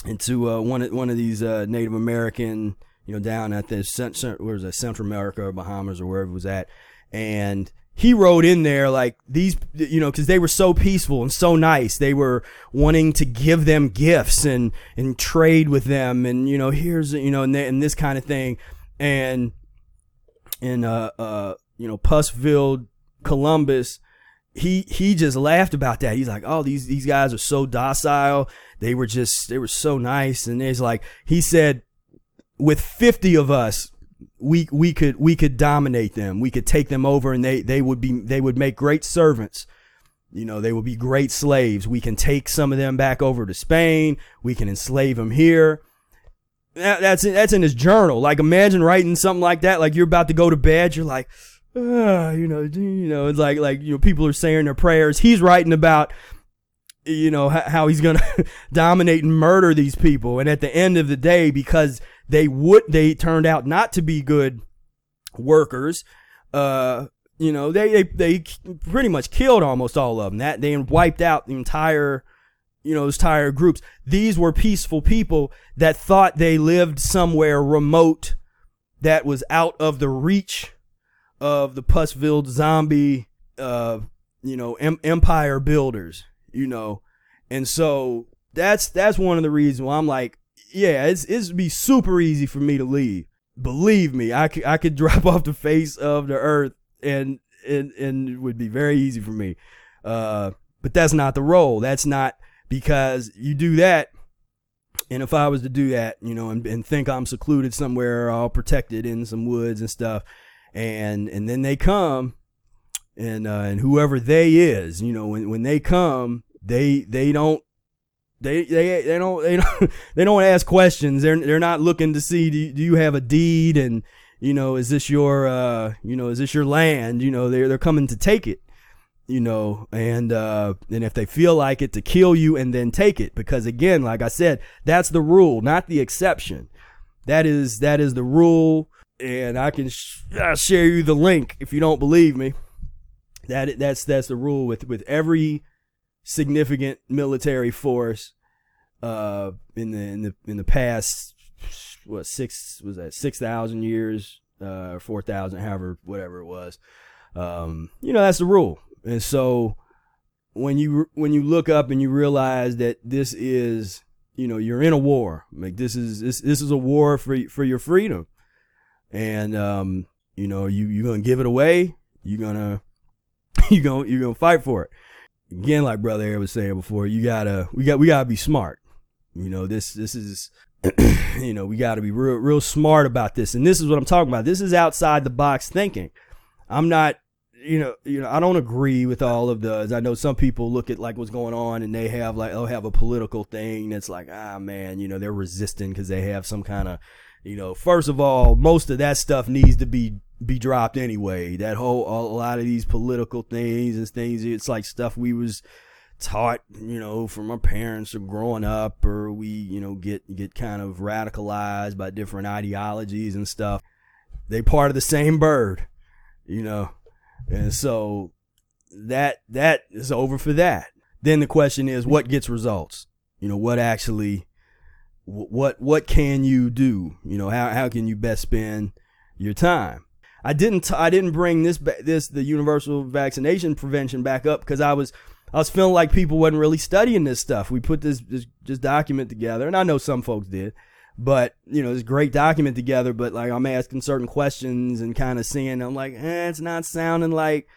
into uh, one of one of these uh, Native American you know, down at the where was that Central America or Bahamas or wherever it was at, and he wrote in there like these, you know, because they were so peaceful and so nice. They were wanting to give them gifts and and trade with them, and you know, here's you know, and, they, and this kind of thing, and in uh uh you know, Pussville, Columbus. He he just laughed about that. He's like, "Oh, these these guys are so docile. They were just they were so nice." And it's like he said, with 50 of us we we could we could dominate them we could take them over and they they would be they would make great servants you know they would be great slaves we can take some of them back over to spain we can enslave them here that's that's in his journal. Like imagine writing something like that like you're about to go to bed you're like uh, you know you know it's like like you know people are saying their prayers. He's writing about you know how he's gonna dominate and murder these people. And at the end of the day because they would they turned out not to be good workers uh you know they they, they pretty much killed almost all of them. That they wiped out the entire you know those entire groups these were peaceful people that thought they lived somewhere remote that was out of the reach of the Pussville zombie uh you know em- empire builders you know and so that's that's one of the reasons why I'm like yeah, it's it'd be super easy for me to leave. Believe me, I could I could drop off the face of the earth and and and it would be very easy for me. Uh, but that's not the role. That's not because you do that and if I was to do that, you know, and, and think I'm secluded somewhere, all protected in some woods and stuff, and and then they come, and uh, and whoever they is, you know, when when they come, they they don't. They, they they don't they don't they don't ask questions. They're they're not looking to see do you, do you have a deed and you know is this your uh you know is this your land you know they're they're coming to take it you know, and uh, and if they feel like it, to kill you and then take it, because again, like I said, that's the rule, not the exception. That is that is the rule, and I can sh- I'll share you the link if you don't believe me. That that's that's the rule with with every significant military force uh, in the in the in the past what six was that six thousand years uh, four thousand, however, whatever it was. Um, you know, that's the rule. And so when you when you look up and you realize that this is you know you're in a war like this is this this is a war for for your freedom. And um you know you you're gonna give it away. You're gonna you gonna you're gonna fight for it. Again like brother Eric was saying before you gotta we got we gotta be smart. You know this this is you know we gotta be real real smart about this. And this is what i'm talking about. This is outside the box thinking. I'm not you know, you know, I don't agree with all of those. I know some people look at like what's going on, and they have like they'll have a political thing that's like, ah, man, you know, they're resisting because they have some kind of, you know, first of all, most of that stuff needs to be be dropped anyway. That whole a lot of these political things and things, it's like stuff we was taught, you know, from our parents or growing up, or we, you know, get get kind of radicalized by different ideologies and stuff. They part of the same bird, you know and so that that is over for that. Then the question is what gets results? You know, what actually what what can you do? You know, how how can you best spend your time? I didn't I didn't bring this this the universal vaccination prevention back up because I was I was feeling like people wasn't really studying this stuff. We put this, this this document together, and I know some folks did, but you know, this great document together. But like, I'm asking certain questions and kind of seeing, I'm like, eh, it's not sounding like,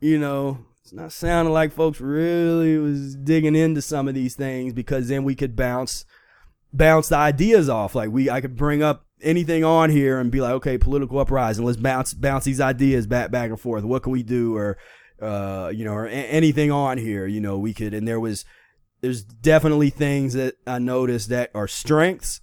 you know, it's not sounding like folks really was digging into some of these things because then we could bounce bounce the ideas off. Like we, I could bring up anything on here and be like, okay, political uprising. Let's bounce bounce these ideas back back and forth. What can we do? Or uh, you know, or a- anything on here. You know, we could. And there was there's definitely things that I noticed that are strengths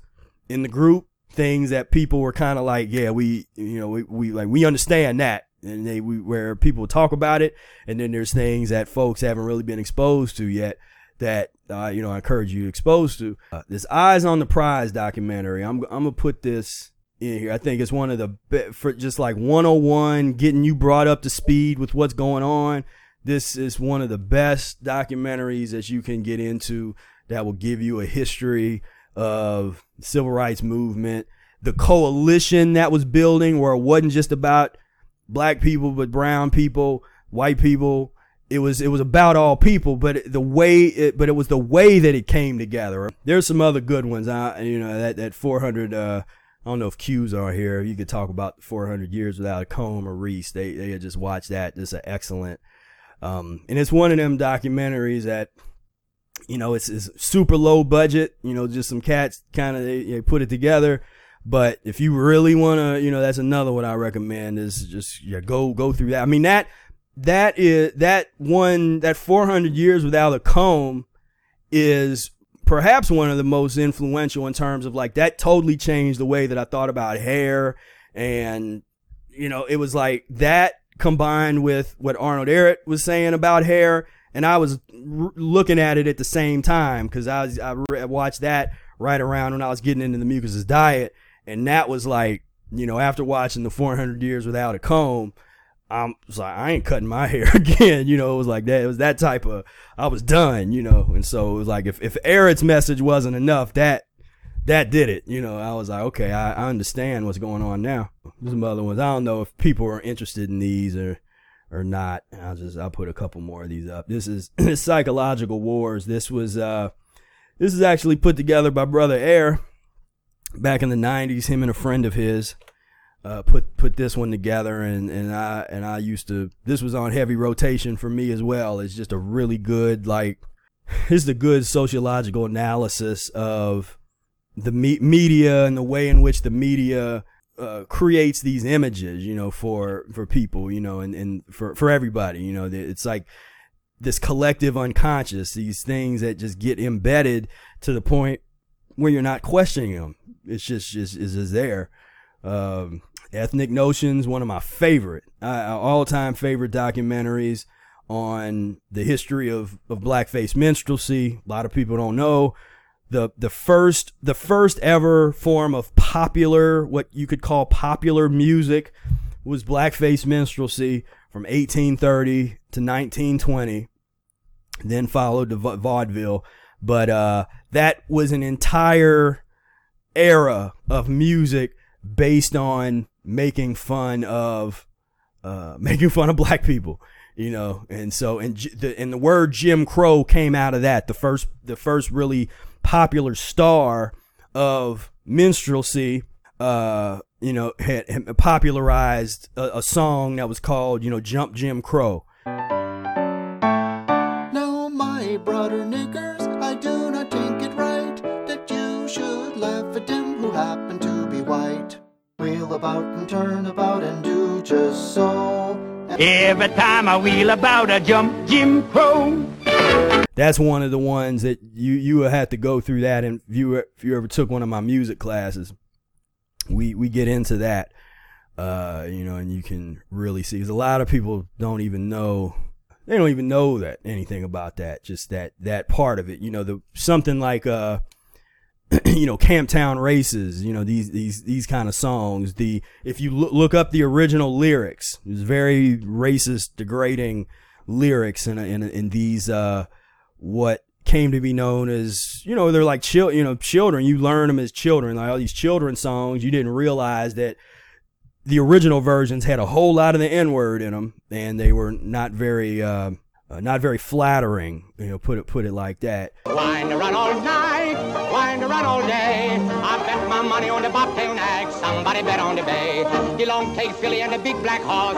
in the group things that people were kind of like, yeah, we, you know, we, we like, we understand that. And they, we, where people talk about it. And then there's things that folks haven't really been exposed to yet that, uh, you know, I encourage you to expose to. Uh, this Eyes on the Prize documentary. I'm, I'm to put this in here. I think it's one of the, be- for just like 101, getting you brought up to speed with what's going on. This is one of the best documentaries that you can get into that will give you a history of civil rights movement, the coalition that was building where it wasn't just about black people but brown people, white people. It was it was about all people, but the way it, but it was the way that it came together. There's some other good ones. I you know that that 400 uh I don't know if Q's are here. You could talk about 400 years without a comb or Reese. They they just watched that. Just an excellent. Um, and it's one of them documentaries that you know, it's, it's super low budget. You know, just some cats kind of they, they put it together. But if you really want to, you know, that's another what I recommend is just yeah, go go through that. I mean that that is that one that 400 years without a comb is perhaps one of the most influential in terms of like that totally changed the way that I thought about hair and you know it was like that combined with what Arnold Ehret was saying about hair and I was r- looking at it at the same time because I was I re- watched that right around when I was getting into the mucusless diet, and that was like you know after watching the 400 years without a comb. I was like, I ain't cutting my hair again. You know, it was like that. It was that type of, I was done, you know. And so it was like, if, if Ehret's message wasn't enough, that, that did it. You know, I was like, okay, I, I understand what's going on now. There's some other ones. I don't know if people are interested in these or, or not. I'll just I'll put a couple more of these up. This is psychological wars. This was uh this is actually put together by brother Air back in the 90s him and a friend of his uh, put put this one together and and I and I used to this was on heavy rotation for me as well. It's just a really good like it's the good sociological analysis of the me- media and the way in which the media uh, creates these images, you know, for for people, you know, and, and for for everybody, you know, it's like this collective unconscious, these things that just get embedded to the point where you're not questioning them. It's just just is just there. Um, Ethnic Notions, one of my favorite, uh, all time favorite documentaries on the history of, of blackface minstrelsy. A lot of people don't know the the first the first ever form of popular what you could call popular music was blackface minstrelsy from 1830 to 1920 then followed the vaudeville. But uh, that was an entire era of music based on making fun of uh, making fun of black people you know? And so and the and the word jim crow came out of that the first the first really popular star of minstrelsy, uh, you know, had, had popularized a, a, song that was called, you know, Jump Jim Crow. Now, my brother niggers, I do not think it right that you should laugh at them who happen to be white. Wheel about and turn about and do just so. Every time I wheel about, I jump Jim Crow that's one of the ones that you you have to go through that. And if you if you ever took one of my music classes we we get into that uh you know and you can really see because a lot of people don't even know they don't even know that anything about that just that that part of it. You know the something like uh you know camptown races you know these these these kind of songs. The if you look, look up the original lyrics it's very racist degrading lyrics in in, in these uh what came to be known as you know they're like chil- you know children. You learn them as children like all these children songs. You didn't realize that the original versions had a whole lot of the n word in them and they were not very uh, uh, not very flattering you know put it put it like that. Wine to run all night wine to run all day. I bet my money on the bobtail nag somebody bet on the bay. The long tail filly and the big black horse.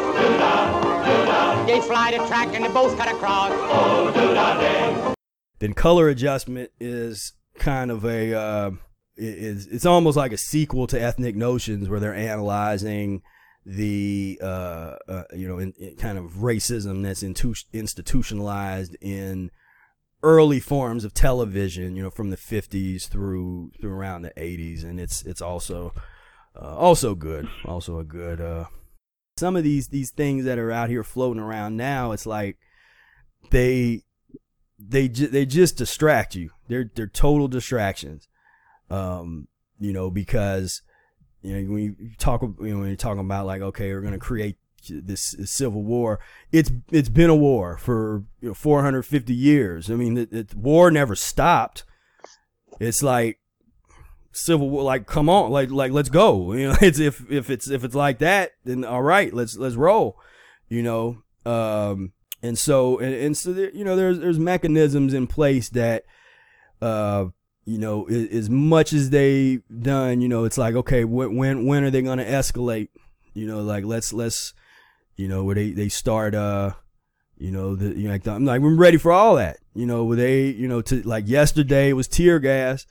They fly the track and they both cut across. Oh do day then color adjustment is kind of a uh, is it's almost like a sequel to ethnic notions where they're analyzing the uh, uh, you know in, in kind of racism that's institutionalized in early forms of television you know from the 50s through through around the 80s and it's it's also uh, also good also a good uh, some of these these things that are out here floating around now it's like they they ju- they just distract you. They're they're total distractions. Um, you know, because you know when you talk you know when you're talking about like okay, we're going to create this, this, civil war. It's it's been a war for you know 450 years. I mean, the, the war never stopped. It's like civil war like come on like like let's go you know it's if if it's if it's like that then all right let's let's roll you know um and so and, and so there, you know there's there's mechanisms in place that uh you know as much as they've done you know it's like okay when when are they going to escalate? You know like let's let's you know where they they start uh you know the you know like I'm like we're ready for all that. You know where they you know to like yesterday it was tear gas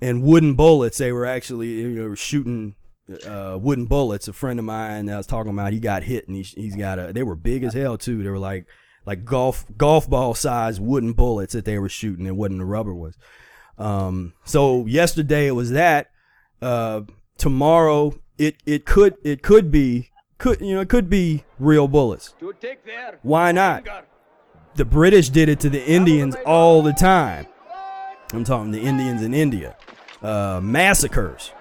and wooden bullets. They were actually you know shooting uh, wooden bullets. A friend of mine that I was talking about he got hit and he, he's got a they were big as hell too. They were like like golf golf ball size wooden bullets that they were shooting. It wasn't the rubber was. Um, so yesterday it was that. Uh, tomorrow it it could it could be could you know it could be real bullets. Why not? The British did it to the Indians all the time. I'm talking the Indians in India. Uh, massacres.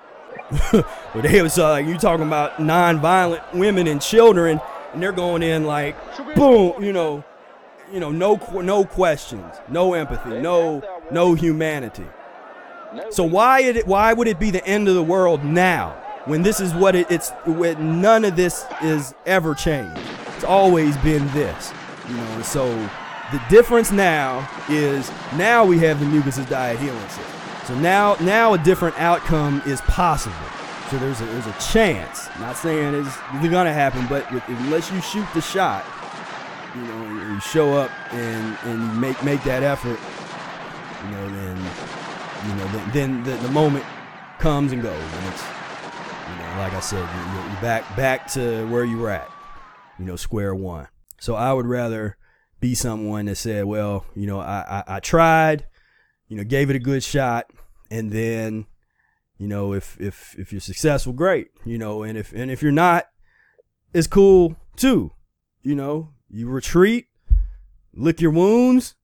but they was uh, like you talking about non-violent women and children, and they're going in like boom, you know, you know, no no questions, no empathy, no no humanity. So why it why would it be the end of the world now when this is what it, it's when none of this is ever changed? It's always been this, you know. So the difference now is now we have the mucusless diet healing system. So now now a different outcome is possible. So there's a, there's a chance. Not saying it's, it's gonna happen, but with, unless you shoot the shot, you know, you show up and and make make that effort, you know, then you know, then, then the, the moment comes and goes, and it's you know, like I said, you- you're back back to where you were at, you know, square one. So I would rather be someone that said, well, you know, I, I, I tried, you know, gave it a good shot, and then, you know, if if if you're successful, great, you know, and if and if you're not, it's cool too, you know. You retreat, lick your wounds,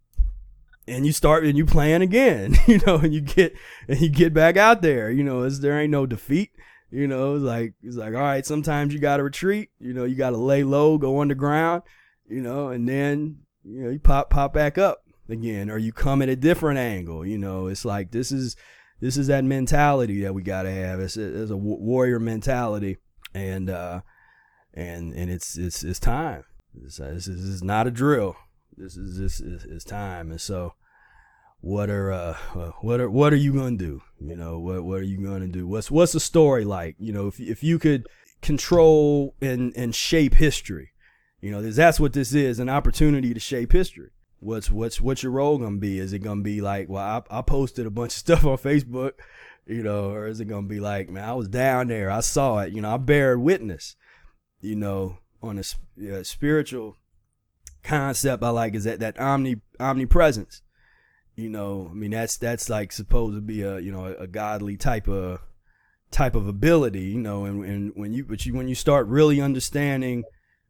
and you start and you plan again, you know, and you get and you get back out there, you know. It's, there ain't no defeat, you know. It's like it's like all right. Sometimes you got to retreat, you know. You got to lay low, go underground, you know, and then you know you pop pop back up again, or you come at a different angle, you know. It's like this is this is that mentality that we got to have. It's it's a warrior mentality, and uh, and and it's it's it's time. This, this is, this is not a drill. This is this is it's time. And so, what are uh uh, what are what are you gonna do? You know what what are you gonna do? What's what's the story like? You know if if you could control and and shape history, you know that's what this is an opportunity to shape history. What's what's what's your role gonna be? Is it gonna be like well I I posted a bunch of stuff on Facebook, you know, or is it gonna be like man I was down there I saw it you know I bear witness, you know on a yeah, spiritual concept I like is that that omni omnipresence. You know, I mean that's that's like supposed to be a you know a, a godly type of type of ability. You know, and, and when you but you when you start really understanding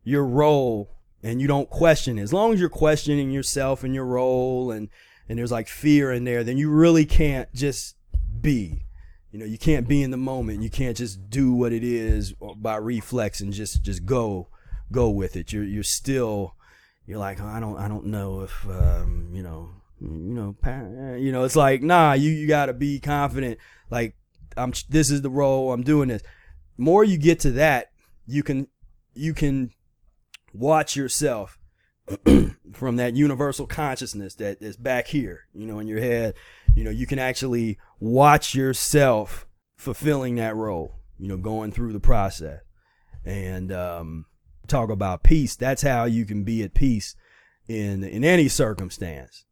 your role and you don't question it, as long as you're questioning yourself and your role and and there's like fear in there, then you really can't just be. You know, you can't be in the moment. You can't just do what it is by reflex and just just go go with it. You're you're still you're like "Oh, I don't I don't know if um, you know you know you know it's like nah you you got to be confident like I'm this is the role I'm doing this. More you get to that, you can you can watch yourself from that universal consciousness that is back here, you know, in your head. You know, you can actually watch yourself fulfilling that role, you know, going through the process. And um, talk about peace. That's how you can be at peace in in any circumstance.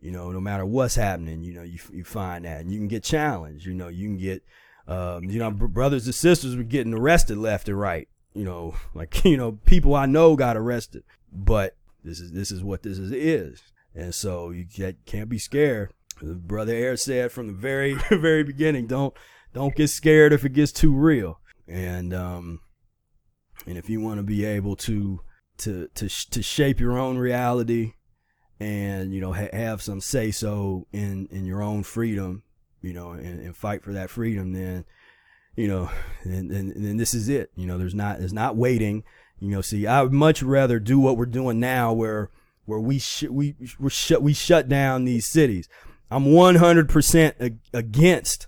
You know, no matter what's happening, you know, you you find that, and you can get challenged. You know, you can get, um, you know, brothers and sisters were getting arrested left and right. You know, like you know, people I know got arrested, but this is this is what this is, is. and so you get, can't be scared. Brother Air said from the very very beginning, don't don't get scared if it gets too real, and um, and if you want to be able to to to to shape your own reality and you know ha- have some say so in in your own freedom you know and, and fight for that freedom then you know and, then this is it. You know there's not there's not waiting. You know see i would much rather do what we're doing now where where we sh- we we shut we shut down these cities. I'm 100% ag- against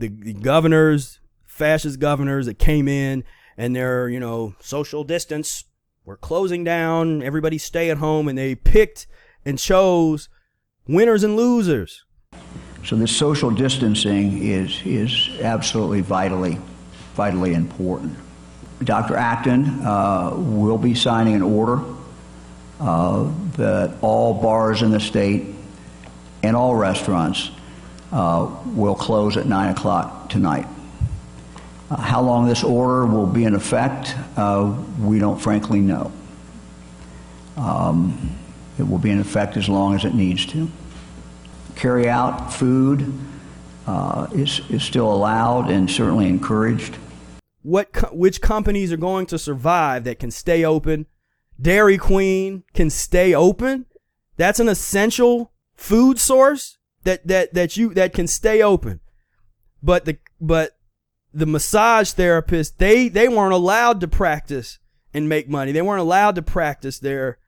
the, the governors fascist governors that came in and they're you know social distance we're closing down everybody stay at home and they picked and chose winners and losers So this social distancing is, is absolutely vitally, vitally important. Dr. Acton uh, will be signing an order uh, that all bars in the state and all restaurants uh, will close at 9 o'clock tonight. Uh, how long this order will be in effect, uh, we don't frankly know. Um, it will be in effect as long as it needs to carry out food uh, is, is still allowed and certainly encouraged. what co- which companies are going to survive that can stay open dairy queen can stay open that's an essential food source that that that you that can stay open but the but the massage therapists they they weren't allowed to practice and make money. They weren't allowed to practice their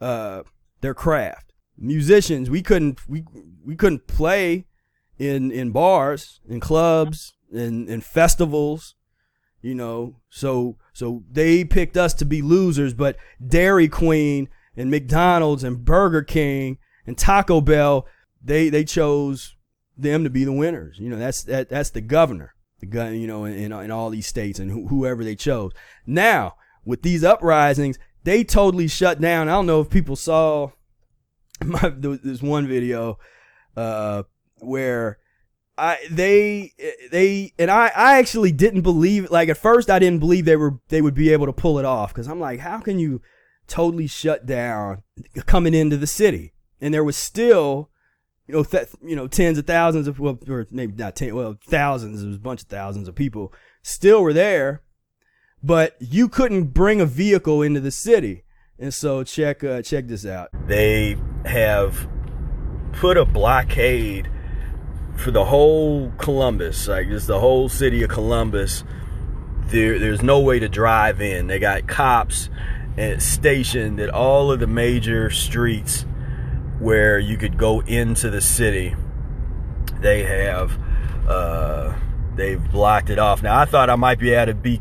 uh their craft. Musicians we couldn't we we couldn't play in in bars in clubs in in festivals you know. So so they picked us to be losers but dairy queen and mcdonald's and burger king and taco bell they they chose them to be the winners. You know that's that that's the governor the gun you know in, in, all these states and who, whoever they chose. Now with these uprisings they totally shut down. I don't know if people saw my, this one video uh, where I they they and I I actually didn't believe like at first I didn't believe they were they would be able to pull it off because I'm like how can you totally shut down coming into the city? And there was still you know th- you know tens of thousands of well or maybe not ten well thousands it was a bunch of thousands of people still were there but you couldn't bring a vehicle into the city and so check uh, check this out they have put a blockade for the whole Columbus, like just the whole city of Columbus. There, there's no way to drive in. They got cops and stationed at all of the major streets where you could go into the city. They have, uh, they've blocked it off. Now I thought I might be able to be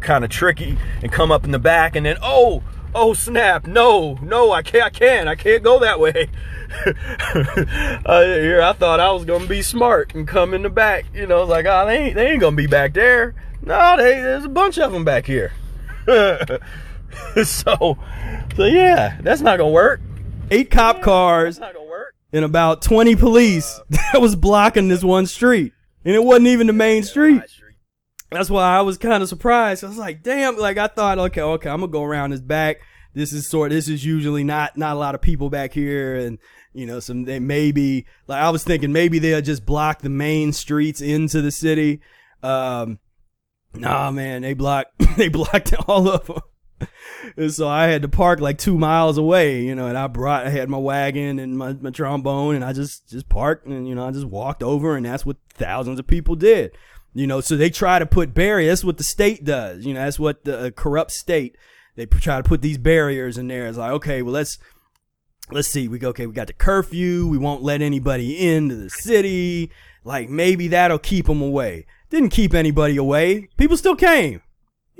kind of tricky and come up in the back, and then oh, oh snap, no, no, I can't, I can't, I can't go that way. uh, here I thought I was gonna be smart and come in the back. You know, like oh they ain't they ain't gonna be back there. No, they, there's a bunch of them back here. so, so yeah, that's not gonna work. Eight cop cars and about 20 police that was blocking this one street, and it wasn't even the main street. That's why I was kind of surprised. I was like, damn, like I thought, okay, okay, I'm gonna go around this back. This is sort. This is usually not not a lot of people back here, and you know, some they maybe like I was thinking maybe they'll just block the main streets into the city. Um, nah, man, they blocked they blocked all of them. And so I had to park like two miles away, you know, and I brought, I had my wagon and my, my trombone and I just, just parked and, you know, I just walked over and that's what thousands of people did, you know, so they try to put barriers. That's what the state does. You know, that's what the uh, corrupt state, they try to put these barriers in there. It's like, okay, well, let's, let's see. We go, okay, we got the curfew. We won't let anybody into the city. Like maybe that'll keep them away. Didn't keep anybody away. People still came.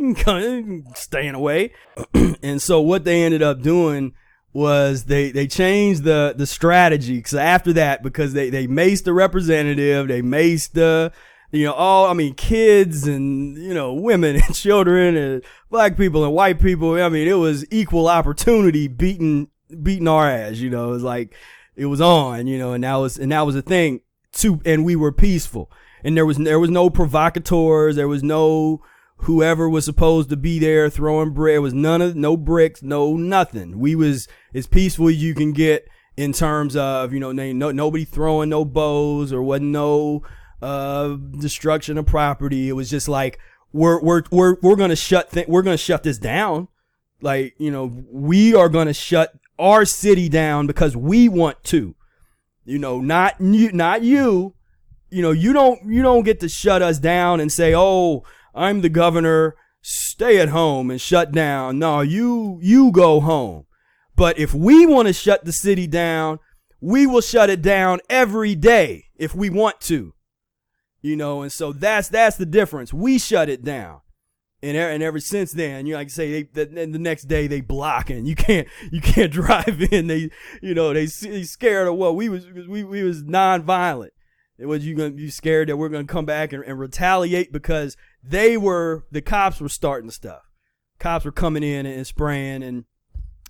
Staying away. and so what they ended up doing was they, they changed the, the strategy. Because after that, because they, they maced the representative, they maced the, you know, all, I mean, kids and, you know, women and children and black people and white people. I mean, it was equal opportunity beating beating our ass, you know. It was like it was on, you know, and that was and that was a thing too and we were peaceful. And there was there was no provocateurs, there was no whoever was supposed to be there throwing bread was none of no bricks, no nothing. We was as peaceful as you can get in terms of, you know, no, nobody throwing no bows or wasn't no uh destruction of property. It was just like we're we're we're we're to shut th- we're to shut this down. Like, you know, we are to shut our city down because we want to. You know, not you, not you. You know, you don't you don't get to shut us down and say, "Oh, I'm the governor, stay at home and shut down." No, you you go home. But if we want to shut the city down, we will shut it down every day if we want to. You know, and so that's that's the difference. We shut it down and and ever since then, you know, like I say, they, the, the next day they blocking. You can't you can't drive in. They you know they, they scared of what we was we we was nonviolent. Was you gonna be scared that we're gonna come back and, and retaliate because they were the cops were starting stuff. Cops were coming in and spraying and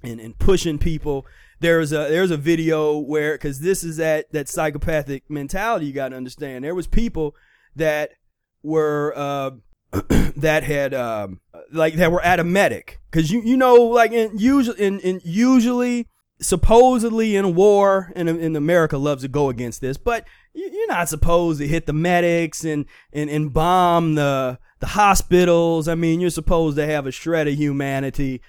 and, and pushing people. There's a there's a video where because this is that that psychopathic mentality you got to understand. There was people that were. Uh, that had um, like that were at a medic because you you know like in usually in, in usually supposedly in war and in America loves to go against this but you're not supposed to hit the medics and and, and bomb the the hospitals. I mean you're supposed to have a shred of humanity.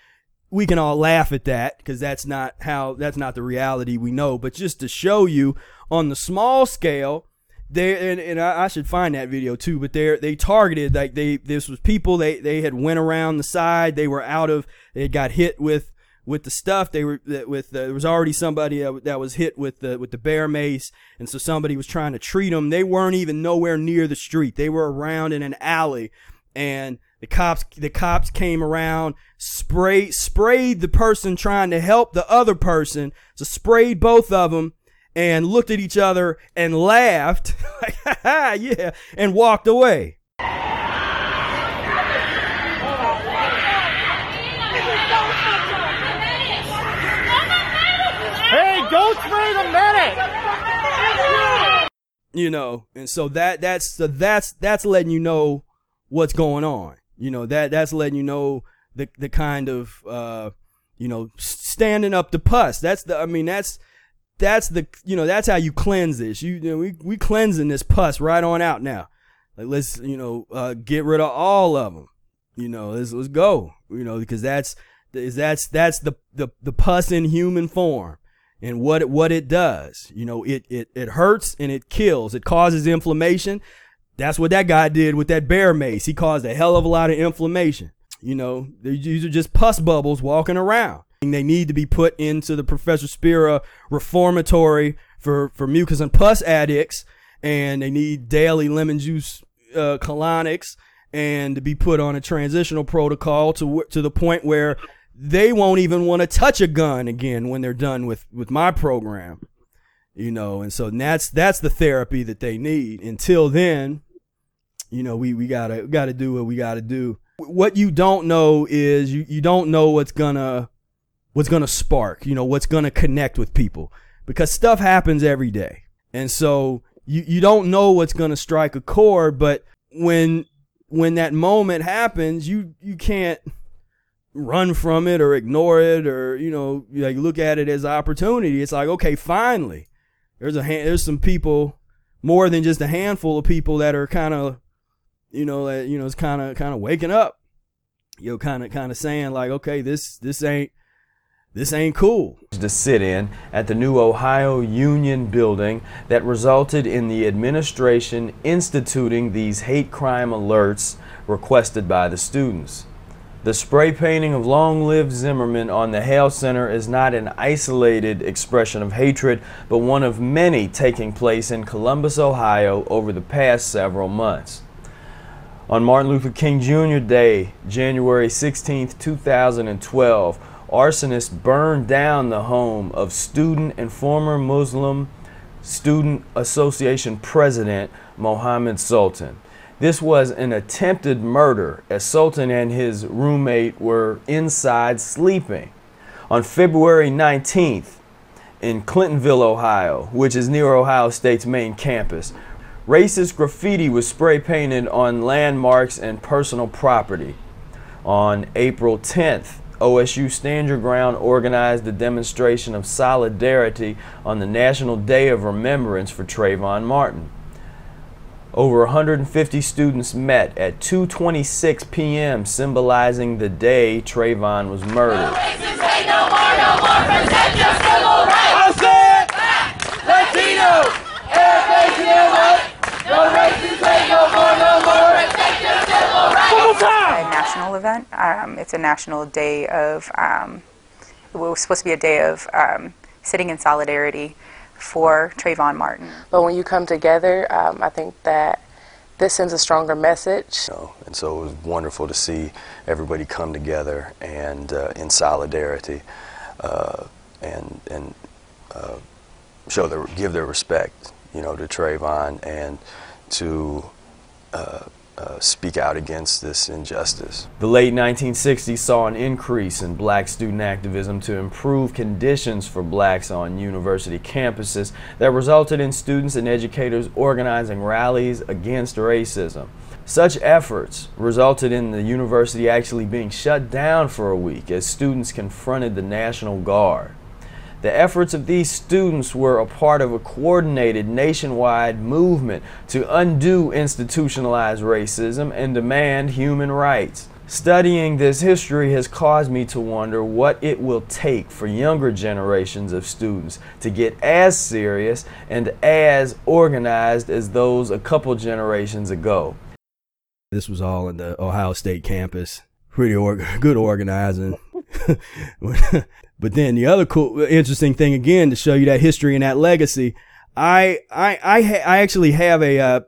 We can all laugh at that because that's not how that's not the reality we know but just to show you on the small scale they and, and I, I, should find that video too but they they targeted like they this was people they they had went around the side they were out of they got hit with with the stuff they were with there was already somebody that was hit with the with the bear mace. And so somebody was trying to treat them they weren't even nowhere near the street. They were around in an alley. And the cops the cops came around sprayed sprayed the person trying to help the other person. So sprayed both of them and looked at each other and laughed, like, yeah, and walked away. Hey, don't spray the medic! You know, and so that that's so that's that's letting you know what's going on. You know that that's letting you know the the kind of uh, you know standing up to pus. That's the I mean that's that's the you know that's how you cleanse this. You, you know, we we cleansing this pus right on out now. Like let's you know uh, get rid of all of them. You know let's let's go. You know because that's is that's that's the the the pus in human form and what it, what it does. You know it it it hurts and it kills. It causes inflammation. That's what that guy did with that bear mace. He caused a hell of a lot of inflammation. You know, these are just pus bubbles walking around. And They need to be put into the Professor Spira reformatory for, for mucus and pus addicts, and they need daily lemon juice uh, colonics and to be put on a transitional protocol to to the point where they won't even want to touch a gun again when they're done with with my program you know and so that's that's the therapy that they need. Until then you know we we gotta gotta do what we gotta do. What you don't know is you, you don't know what's gonna what's gonna spark you know what's gonna connect with people because stuff happens every day. And so you, you don't know what's gonna strike a chord but when when that moment happens you you can't run from it or ignore it or you know like look at it as opportunity it's like okay finally there's a there's some people more than just a handful of people that are kind of you know that you know it's kind of kind of waking up you know kind of kind of saying like okay this this ain't this ain't cool. To sit in at the new Ohio Union building that resulted in the administration instituting these hate crime alerts requested by the students. The spray painting of Long Live Zimmerman on the Hale Center is not an isolated expression of hatred, but one of many taking place in Columbus, Ohio over the past several months. On Martin Luther King Jr. Day, January 16, 2012, arsonists burned down the home of student and former Muslim Student Association President Mohammed Sultan. This was an attempted murder as Sultan and his roommate were inside sleeping. On February 19th, in Clintonville, Ohio, which is near Ohio State's main campus, racist graffiti was spray painted on landmarks and personal property. On April 10th, OSU Stand Your Ground organized a demonstration of solidarity on the National Day of Remembrance for Trayvon Martin. Over 150 students met at 2:26 p.m. symbolizing the day Trayvon was murdered. a national event. Um, it's a national day of, um, it was supposed to be a day of um, sitting in solidarity for Trayvon Martin. But when you come together, um, I think that this sends a stronger message. And so it was wonderful to see everybody come together and uh, in solidarity uh, and and uh, show their give their respect, you know, to Trayvon and to uh, speak out against this injustice. The late 1960s saw an increase in black student activism to improve conditions for blacks on university campuses that resulted in students and educators organizing rallies against racism. Such efforts resulted in the university actually being shut down for a week as students confronted the National Guard. The efforts of these students were a part of a coordinated nationwide movement to undo institutionalized racism and demand human rights. Studying this history has caused me to wonder what it will take for younger generations of students to get as serious and as organized as those a couple generations ago. This was all in the Ohio State campus. Pretty or- good organizing. but then the other cool, interesting thing again to show you that history and that legacy, I I I, ha- I actually have a uh,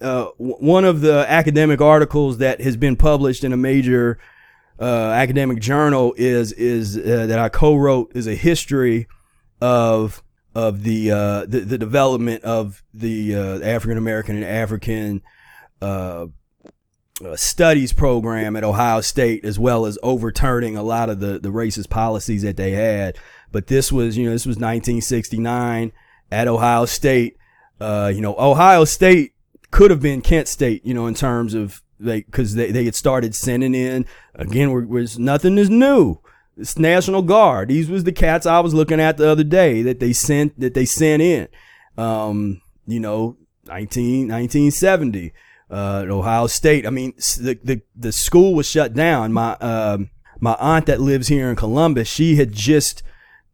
uh, one of the academic articles that has been published in a major uh, academic journal is is uh, that I co-wrote is a history of of the uh, the, the development of the uh, African American and African studies program at Ohio State, as well as overturning a lot of the, the racist policies that they had. But this was, you know, this was 1969 at Ohio State. uh, you know, Ohio State could have been Kent State, you know, in terms of like because they, they had started sending in again. We're, was nothing is new. It's National Guard. These was the cats I was looking at the other day that they sent that they sent in. Um, you know, 19, 1970, uh, Ohio State. I mean, the, the, the school was shut down. My, um, my aunt that lives here in Columbus, she had just,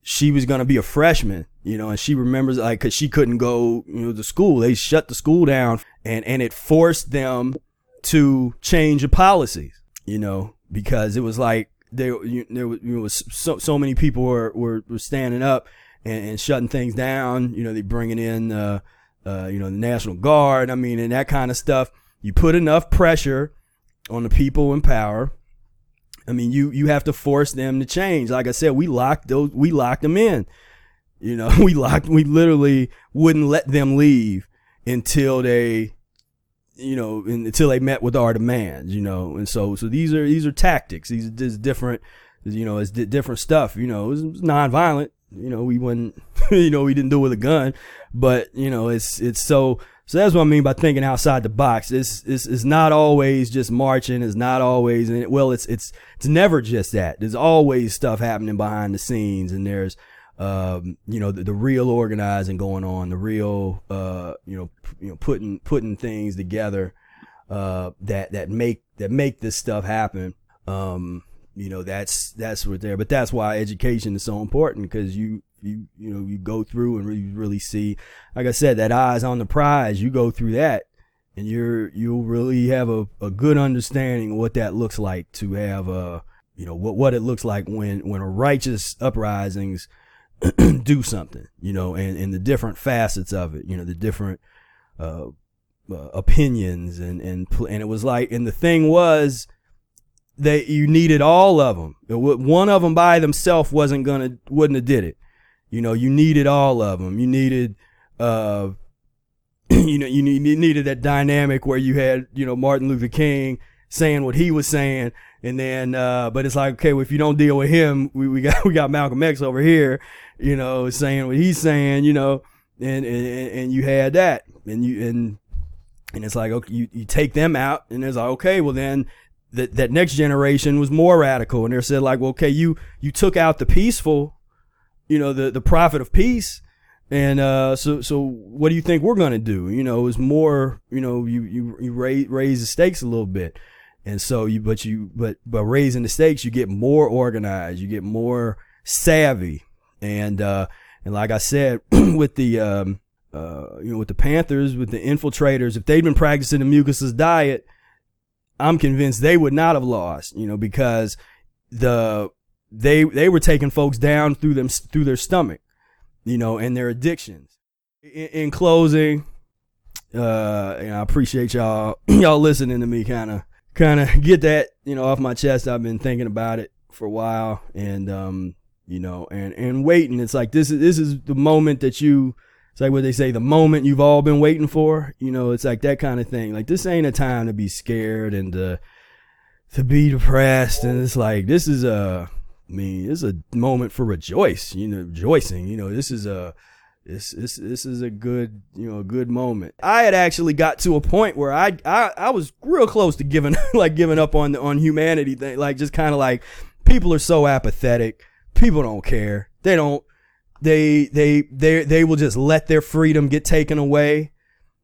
she was going to be a freshman, you know, and she remembers like, cause she couldn't go, you know, to school. They shut the school down and, and it forced them to change the policies, you know, because it was like, there, you, there was, you know, so, so many people were, were, were standing up and, and shutting things down. You know, they bringing in, uh, uh, you know, the National Guard. I mean, and that kind of stuff. You put enough pressure on the people in power. I mean, you you have to force them to change. Like I said, we locked those. We locked them in. You know, we locked. We literally wouldn't let them leave until they, you know, until they met with our demands. You know, and so so these are these are tactics. These is different. You know, it's di- different stuff. You know, it's nonviolent. You know, we wouldn't. You know, we didn't do it with a gun, but you know, it's it's so. So that's what I mean by thinking outside the box. It's it's, it's not always just marching. It's not always and well, it's it's it's never just that. There's always stuff happening behind the scenes, and there's um, you know the, the real organizing going on, the real uh, you know p- you know putting putting things together uh, that that make that make this stuff happen. Um, you know that's that's what there, but that's why education is so important because you you you know you go through and really really see, like I said, that eyes on the prize. You go through that, and you're you'll really have a, a good understanding of what that looks like to have a you know what what it looks like when when a righteous uprisings do something you know and and the different facets of it you know the different uh, uh opinions and and and it was like and the thing was that you needed all of them one of them by themselves wasn't gonna wouldn't have did it you know you needed all of them you needed uh you know you need- you needed that dynamic where you had you know Martin Luther King saying what he was saying. And then uh but it's like okay well if you don't deal with him we, we got we got Malcolm X over here you know saying what he's saying you know and and, and you had that. And you and and it's like okay you, you take them out and it's like okay well then that that next generation was more radical. And they said like well okay you you took out the peaceful you know the the prophet of peace. And uh, so so what do you think we're gonna do? You know it's more you know you you, you raise raise the stakes a little bit. And so you but you but by raising the stakes you get more organized you get more savvy. And uh and like i said with the um uh you know with the panthers with the infiltrators if they'd been practicing the mucusless diet i'm convinced they would not have lost you know because the they they were taking folks down through them through their stomach you know and their addictions. In, in closing uh and i appreciate y'all y'all listening to me kind of kind of get that you know off my chest. I've been thinking about it for a while and um you know and and waiting. It's like this is this is the moment that you it's like what they say the moment you've all been waiting for you know it's like that kind of thing. Like this ain't a time to be scared and to to be depressed. And it's like this is a I mean, is a moment for rejoice, you know, rejoicing. You know, this is a this this this is a good you know a good moment. I had actually got to a point where I I, I was real close to giving like giving up on the on humanity thing, like just kind of like people are so apathetic. People don't care. They don't. They they they they will just let their freedom get taken away.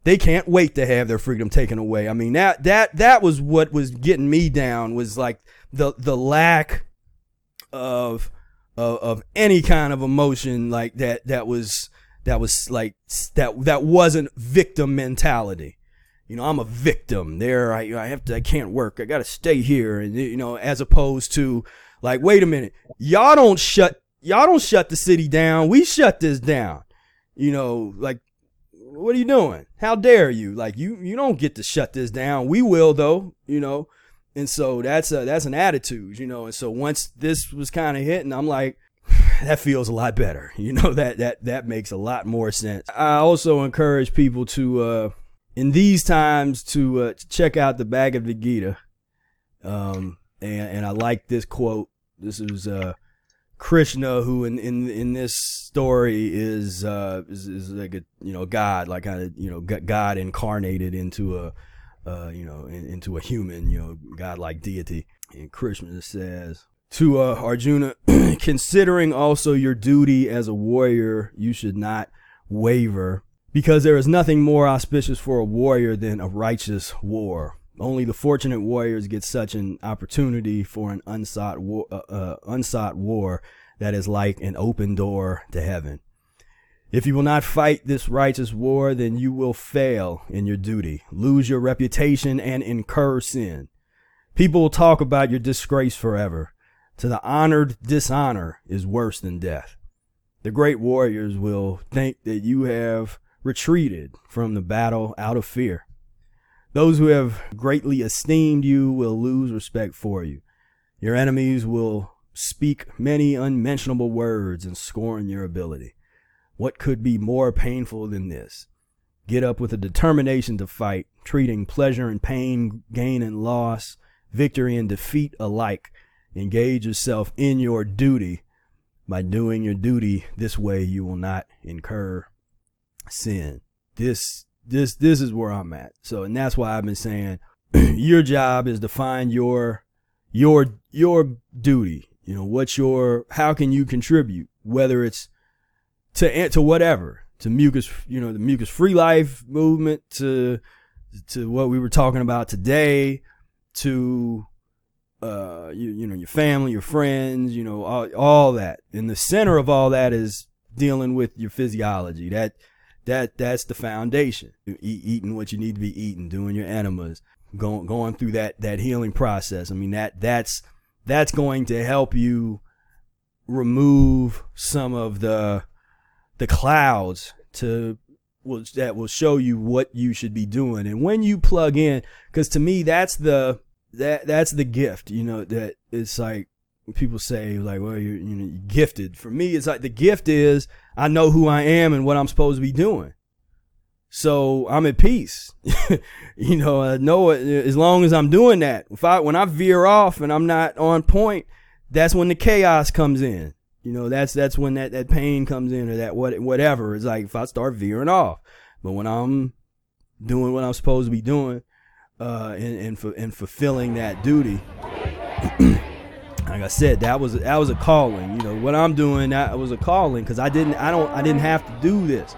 They can't wait to have their freedom taken away. I mean that that that was what was getting me down was like the the lack of of, of any kind of emotion like that that was that was like that that wasn't victim mentality. You know i'm a victim. There i, I have to i can't work. I gotta stay here. And you know as opposed to like wait a minute. Y'all don't shut y'all don't shut the city down. We shut this down. You know like what are you doing? How dare you? Like you you don't get to shut this down. We will though you know and so that's a that's an attitude, you know. And so once this was kind of hitting, I'm like, that feels a lot better. You know that that that makes a lot more sense. I also encourage people to uh in these times to uh, check out the Bhagavad Gita. Um and and I like this quote. This is uh Krishna, who in in in this story is uh is, is like a you know God, like kind of you know God incarnated into a uh you know in, into a human, you know God like deity. And Krishna says to uh, Arjuna, considering also your duty as a warrior, you should not waver, because there is nothing more auspicious for a warrior than a righteous war. Only the fortunate warriors get such an opportunity for an unsought war, uh, uh, unsought war that is like an open door to heaven. If you will not fight this righteous war, then you will fail in your duty, lose your reputation, and incur sin. People will talk about your disgrace forever. To the honored, dishonor is worse than death. The great warriors will think that you have retreated from the battle out of fear. Those who have greatly esteemed you will lose respect for you. Your enemies will speak many unmentionable words and scorn your ability. What could be more painful than this? Get up with a determination to fight, treating pleasure and pain, gain and loss, victory and defeat alike. Engage yourself in your duty. By doing your duty this way, you will not incur sin. This this this is where I'm at. So and that's why I've been saying your job is to find your your your duty. You know, what's your how can you contribute? Whether it's to to whatever, to mucus, you know, the mucus free life movement, to to what we were talking about today, to uh you, you know your family, your friends, you know all, all that. In the center of all that is dealing with your physiology. That that that's the foundation. Eat, eating what you need to be eating, doing your enemas, going going through that that healing process. I mean that that's that's going to help you remove some of the the clouds to will that will show you what you should be doing. And when you plug in, because to me that's the that that's the gift. You know that it's like people say like, well, you're you know you're gifted. For me, it's like the gift is I know who I am and what I'm supposed to be doing. So I'm at peace. you know, I know it, as long as I'm doing that. If I when I veer off and I'm not on point, that's when the chaos comes in. You know, that's that's when that, that pain comes in or that what whatever. It's like if I start veering off. But when I'm doing what I'm supposed to be doing, uh, and and, for, and fulfilling that duty, like I said, that was that was a calling. You know, what I'm doing that was a calling because I didn't I don't I didn't have to do this.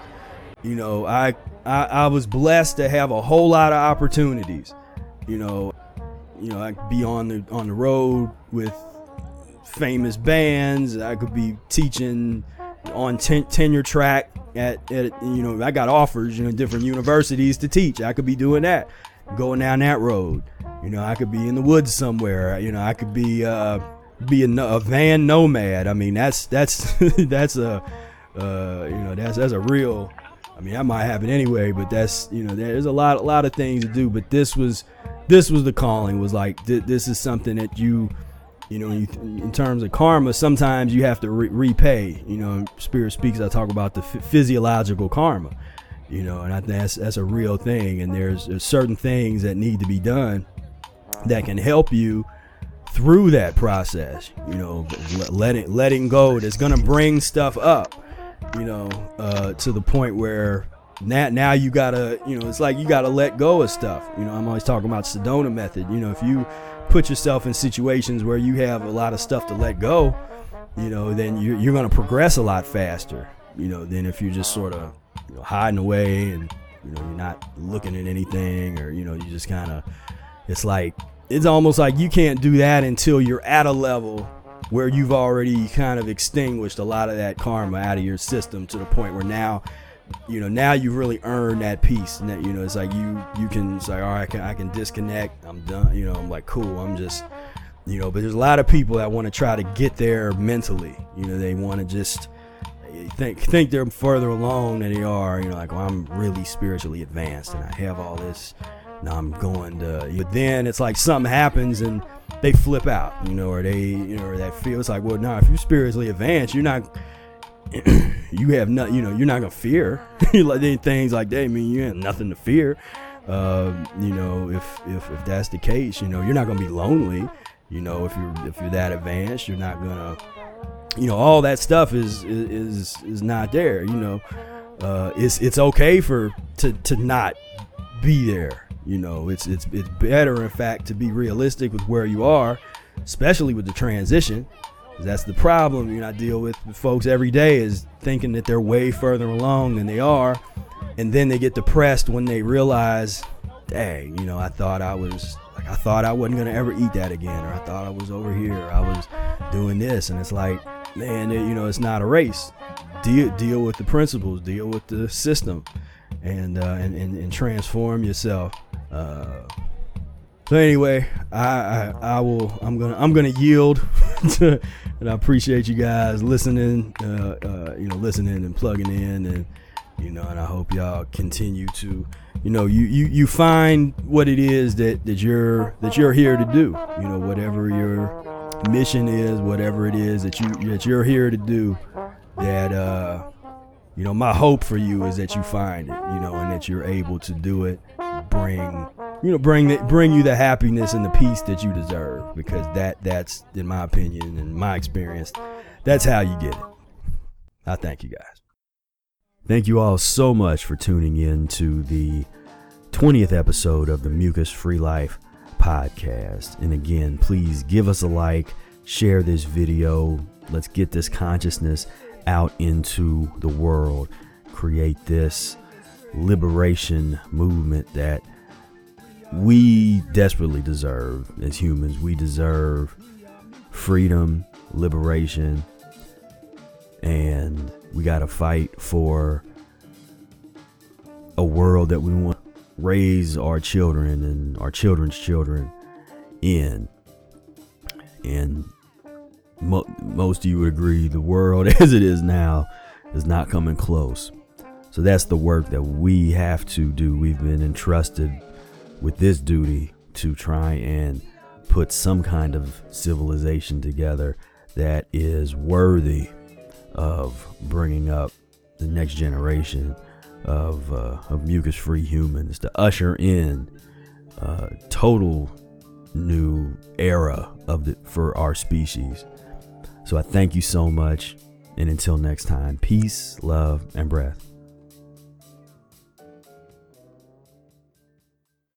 You know, I, I I was blessed to have a whole lot of opportunities. You know, you know I could be on the on the road with famous bands. I could be teaching on ten, tenure track at, at you know I got offers you know different universities to teach. I could be doing that, going down that road. You know, I could be in the woods somewhere. You know, I could be uh, be a, a van nomad. I mean, that's that's that's a uh, you know that's that's a real. I mean, I might have it anyway, but that's you know there's a lot a lot of things to do. But this was this was the calling. Was like th- this is something that you you know in terms of karma. Sometimes you have to re- repay. You know, Spira Speaks. I talk about the f- physiological karma. You know, and I think that's that's a real thing. And there's, there's certain things that need to be done that can help you through that process. You know, letting letting go that's gonna bring stuff up. You know, uh, to the point where now now you gotta you know it's like you gotta let go of stuff. You know, I'm always talking about Sedona method. You know, if you put yourself in situations where you have a lot of stuff to let go, you know, then you're, you're gonna progress a lot faster. You know, than if you're just sort of you know, hiding away and you know you're not looking at anything or you know you just kind of it's like it's almost like you can't do that until you're at a level where you've already kind of extinguished a lot of that karma out of your system to the point where now you know now you've really earned that peace and that you know it's like you you can say all right I can, I can disconnect i'm done you know i'm like cool i'm just you know but there's a lot of people that want to try to get there mentally you know they want to just think think they're further along than they are you know like well, i'm really spiritually advanced and i have all this now I'm going to. But then it's like something happens and they flip out, you know, or they, you know, or that feels like, well, now if you're spiritually advanced, you're not. you have not, you know, you're not gonna fear like things like that. I mean, you have nothing to fear. Uh, you know, if if if that's the case, you know, you're not gonna be lonely. You know, if you're if you're that advanced, you're not gonna you know, all that stuff is is is not there. You know, uh, it's it's okay for to to not be there. You know, it's it's it's better, in fact, to be realistic with where you are, especially with the transition. That's the problem. You know, I deal with folks every day is thinking that they're way further along than they are, and then they get depressed when they realize, dang, you know, I thought I was like I thought I wasn't gonna ever eat that again, or I thought I was over here, or I was doing this, and it's like, man, you know, it's not a race. Deal deal with the principles, deal with the system, and uh, and, and and transform yourself. Uh, so anyway, I, I I will I'm gonna I'm gonna yield, to, and I appreciate you guys listening, uh, uh, you know, listening and plugging in, and you know, and I hope y'all continue to, you know, you you you find what it is that that you're that you're here to do, you know, whatever your mission is, whatever it is that you that you're here to do, that uh, you know, my hope for you is that you find it, you know, and that you're able to do it, bring you know bring the, bring you the happiness and the peace that you deserve because that that's in my opinion and my experience that's how you get it. I thank you guys. Thank you all so much for tuning in to the 20th episode of the mucus free life podcast. And again please give us a like share this video. Let's get this consciousness out into the world. Create this liberation movement that we desperately deserve as humans. We deserve freedom, liberation, and we got to fight for a world that we want to raise our children and our children's children in. And mo- most of you would agree the world as it is now is not coming close. So that's the work that we have to do. We've been entrusted with this duty to try and put some kind of civilization together that is worthy of bringing up the next generation of, uh, of mucus free humans to usher in a total new era of the for our species. So I thank you so much and until next time, peace, love and breath.